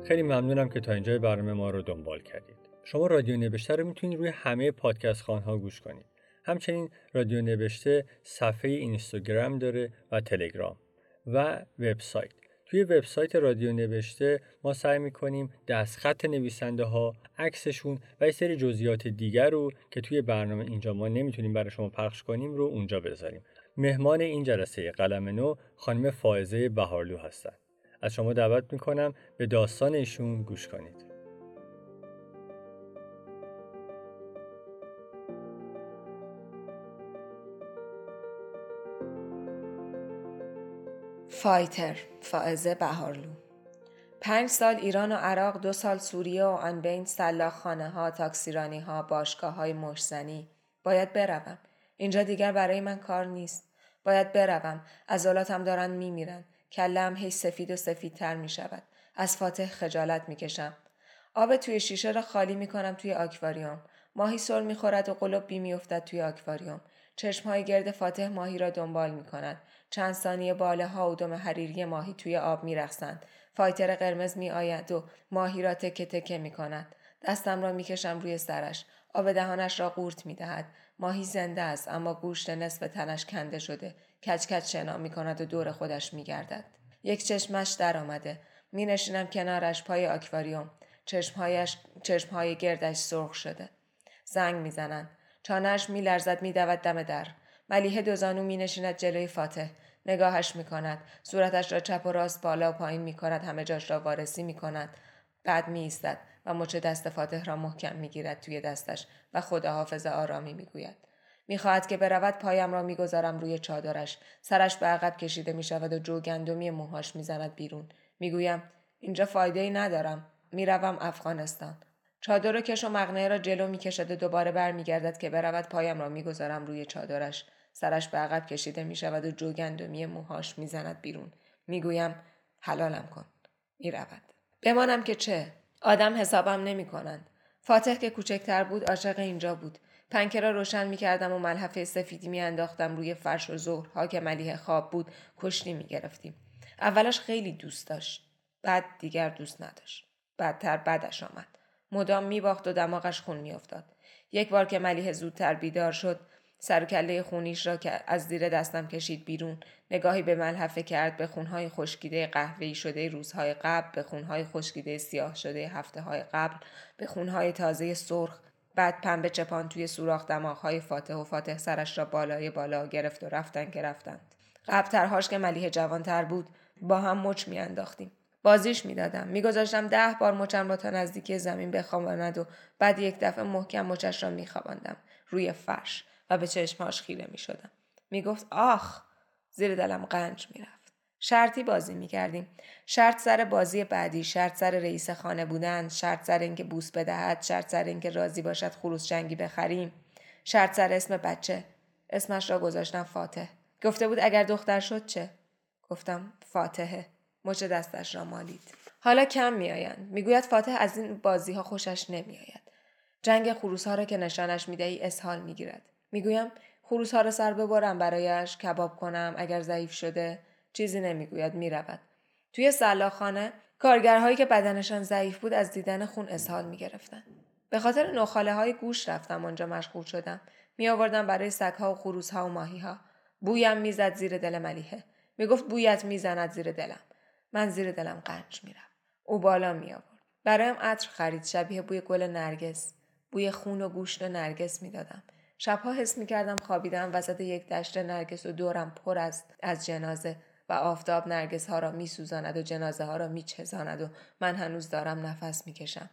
خیلی ممنونم که تا اینجای برنامه ما رو دنبال کردید. شما رادیو نوشته رو می‌تونید روی همه پادکست خانها گوش کنید. همچنین رادیو نوشته صفحه اینستاگرام داره و تلگرام و وبسایت. توی وبسایت رادیو نوشته ما سعی می‌کنیم دستخط نویسنده ها، عکسشون و یه سری جزئیات دیگر رو که توی برنامه اینجا ما نمی‌تونیم برای شما پخش کنیم رو اونجا بذاریم. مهمان این جلسه قلم نو خانم فائزه بهارلو هستند. از شما دعوت می‌کنم به داستان ایشون گوش کنید. فایتر فائزه بهارلو. پنج سال ایران و عراق دو سال سوریه و آن بین سلاخ خانه ها تاکسیرانی ها باشگاه های مشزنی. باید بروم. اینجا دیگر برای من کار نیست. باید بروم. عضلاتم دارن میمیرن. کلم هی سفید و سفیدتر می شود. از فاتح خجالت می کشم. آب توی شیشه را خالی می کنم توی آکواریوم. ماهی سر می خورد و قلوب بی می افتد توی آکواریوم. چشم های گرد فاتح ماهی را دنبال می کند. چند ثانیه باله ها و دم حریری ماهی توی آب می رخصند. فایتر قرمز می آید و ماهی را تکه تکه می کند. دستم را می کشم روی سرش. آب دهانش را قورت می دهد. ماهی زنده است اما گوشت نصف تنش کنده شده. کچ کچ شنا می کند و دور خودش می گردد. یک چشمش در آمده. می نشینم کنارش پای آکواریوم. چشمهایش چشمهای گردش سرخ شده. زنگ می‌زنند. چانهش می لرزد می دود دم در. ملیه دوزانو می نشیند جلوی فاتح. نگاهش می کند. صورتش را چپ و راست بالا و پایین می کند. همه جاش را وارسی می کند. بعد می ایستد و مچ دست فاتح را محکم می گیرد توی دستش و خداحافظ آرامی می گوید. می‌خواهد که برود پایم را می‌گذارم روی چادرش. سرش به عقب کشیده می شود و جو گندمی موهاش می‌زند بیرون. می‌گویم اینجا فایده ای ندارم. می‌روم افغانستان. چادر و کش و مغنه را جلو می‌کشد و دوباره برمیگردد که برود پایم را می‌گذارم روی چادرش. سرش به عقب کشیده می شود و جو گندمی موهاش می‌زند بیرون. می‌گویم حلالم کن. می‌رود. بمانم که چه؟ آدم حسابم نمی کنند فاتح که کوچکتر بود عاشق اینجا بود. پنکه را روشن می کردم و ملحفه سفیدی می انداختم روی فرش و ظهرها که ملیه خواب بود کشتی می گرفتیم. اولش خیلی دوست داشت. بعد دیگر دوست نداشت. بعدتر بعدش آمد. مدام می باخت و دماغش خون می افتاد. یک بار که ملیه زودتر بیدار شد سر کله خونیش را که از زیر دستم کشید بیرون نگاهی به ملحفه کرد به خونهای خشکیده قهوه‌ای شده روزهای قبل به خونهای خشکیده سیاه شده هفته های قبل به خونهای تازه سرخ بعد پنبه چپان توی سوراخ دماغهای فاتح و فاتح سرش را بالای بالا گرفت و رفتن که رفتند. قبلترهاش که ملیه جوانتر بود با هم مچ میانداختیم. بازیش می‌دادم. میگذاشتم ده بار مچم را تا نزدیکی زمین بخواباند و بعد یک دفعه محکم مچش را میخواباندم. روی فرش و به چشمهاش خیره می‌شدم. می‌گفت آخ! زیر دلم قنج می‌رفت. شرطی بازی می‌کردیم. شرط سر بازی بعدی شرط سر رئیس خانه بودن شرط سر اینکه بوس بدهد شرط سر اینکه راضی باشد خروس جنگی بخریم. شرط سر اسم بچه. اسمش را گذاشتم فاتح. گفته بود اگر دختر شد چه؟ گفتم فاتحه مچ دستش را مالید. حالا کم میآیند. می‌گوید فاتح از این بازی ها خوشش نمیآید. جنگ خروس ها را که نشانش می‌دهی اسهال می‌گیرد. می‌گویم خروس ها را سر ببرم برایش کباب کنم اگر ضعیف شده. چیزی نمی‌گوید می‌رود. توی سلاخانه کارگرهایی که بدنشان ضعیف بود از دیدن خون اسهال می‌گرفتند به خاطر نخاله های گوش رفتم آنجا مشغول شدم. می آوردم برای سگها و خروس ها و ماهی ها بویم می‌زد زیر دل ملیحه. می‌گفت بویت می‌زند زیر دلم. من زیر دلم قنج میرم. او بالا می آورد برایم عطر خرید. شبیه بوی گل نرگس. بوی خون و گوشت و نرگس می‌دادم. شبها حس می کردم خوابیدم. وسط یک دشت نرگس و دورم پر است از جنازه. و آفتاب نرگس ها را می سوزاند و جنازه ها را می چزاند و من هنوز دارم نفس می کشم.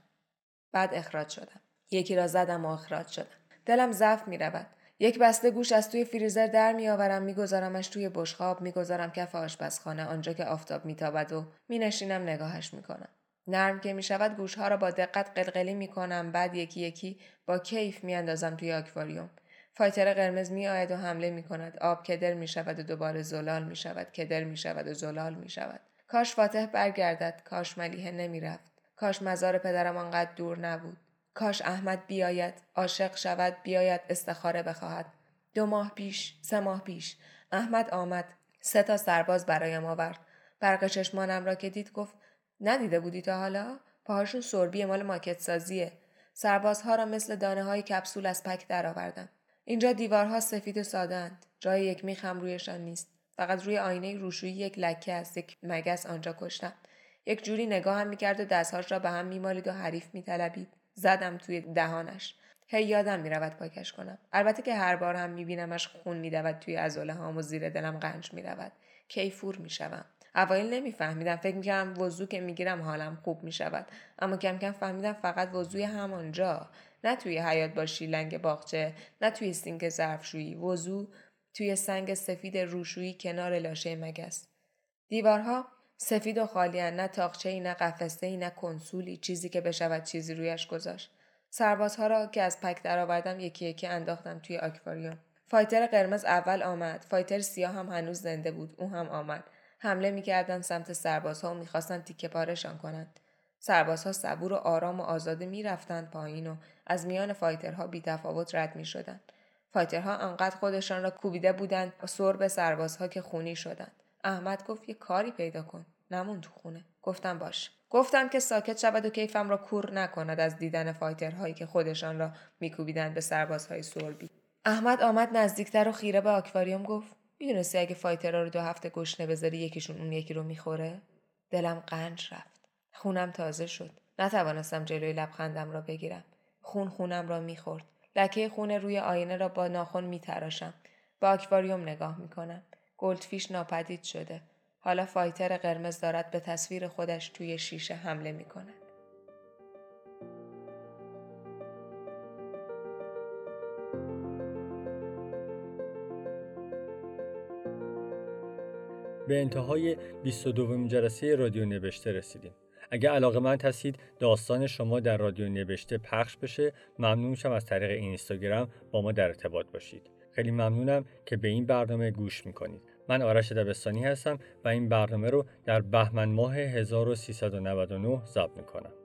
بعد اخراج شدم. یکی را زدم و اخراج شدم. دلم ضعف می رود. یک بسته گوش از توی فریزر در میآورم میگذارمش توی بشخاب می‌گذارم کف آشپزخانه آنجا که آفتاب میتابد و مینشینم نگاهش می‌کنم نرم که می شود گوشها را با دقت قلقلی می کنم بعد یکی یکی با کیف می اندازم توی آکواریوم. فایتر قرمز می آید و حمله می کند. آب کدر می شود و دوباره زلال می شود. کدر می شود و زلال می شود. کاش فاتح برگردد. کاش ملیحه نمی رفت. کاش مزار پدرم آنقدر دور نبود. کاش احمد بیاید. عاشق شود. بیاید استخاره بخواهد. دو ماه پیش. سه ماه پیش. احمد آمد. سه تا سرباز برایم آورد. برق چشمانم را که دید گفت ندیده بودی تا حالا؟ پاهاشون سربی مال ماکت سازیه. سربازها را مثل دانه های کپسول از پک درآوردم. اینجا دیوارها سفید و سادند. جای یک میخم رویشان نیست. فقط روی آینه روشویی یک لکه است. یک مگس آنجا کشتم. یک جوری نگاهم می‌کرد و دستهاش را به هم میمالید و حریف میطلبید. زدم توی دهانش. هی یادم می‌رود پاکش کنم. البته که هر بار هم میبینمش خون میدود توی ازوله هام و زیر دلم قنج می‌رود. کیفور می‌شوم. اوایل نمیفهمیدم فکر می‌کردم وضو که می‌گیرم حالم خوب می‌شود اما کم کم فهمیدم فقط وضوی همانجا نه توی حیات با شیلنگ باغچه نه توی سینک ظرفشویی. وضو توی سنگ سفید روشویی کنار لاشه مگس. دیوارها سفید و خالیان نه تاقچه ای نه قفسه ای نه کنسولی. چیزی که بشود چیزی رویش گذاشت. سربازها را که از پک درآوردم یکی یکی انداختم توی آکواریوم. fighter قرمز اول آمد. fighter سیاه هم هنوز زنده بود. او هم آمد. حمله می‌کردند سمت سربازها و می‌خواستند تیکه پارشان کنند. سربازها صبور و آرام و آزاده می‌رفتند پایین و از میان fighter ها بیتفاوت رد می‌شدند. fighter ها انقدر خودشان را کوبیده بودند و سر به سربازها که خونی شدند. احمد گفت یه کاری پیدا کن. نمون تو خونه. گفتم باش. گفتم که ساکت شود و کیفم را کور نکند از دیدن fighter هایی که خودشان را میکوبیدند به سربازهای سربی. احمد آمد نزدیکتر و خیره به آکواریوم گفت می‌دونستی اگه fighter ها رو دو هفته گشنه بذاری یکیشون اون یکی رو می‌خوره؟ دلم قنج رفت. خونم تازه شد. نتوانستم جلوی لبخندم را بگیرم. خون خونم را می‌خورد. لکه خون روی آینه را با ناخن میتراشم. به آکواریوم نگاه می‌کنم. گلدفیش ناپدید شده. حالا فایتر قرمز دارد به تصویر خودش توی شیشه حمله می‌کند. به انتهای 22 جلسه رادیو نوشته رسیدیم. اگر علاقه من هستید داستان شما در رادیو نوشته پخش بشه ممنون میشم از طریق اینستاگرام با ما در ارتباط باشید. خیلی ممنونم که به این برنامه گوش می‌کنید. من آرش دبستانی هستم و این برنامه رو در بهمن ماه 1399 ضبط می‌کنم.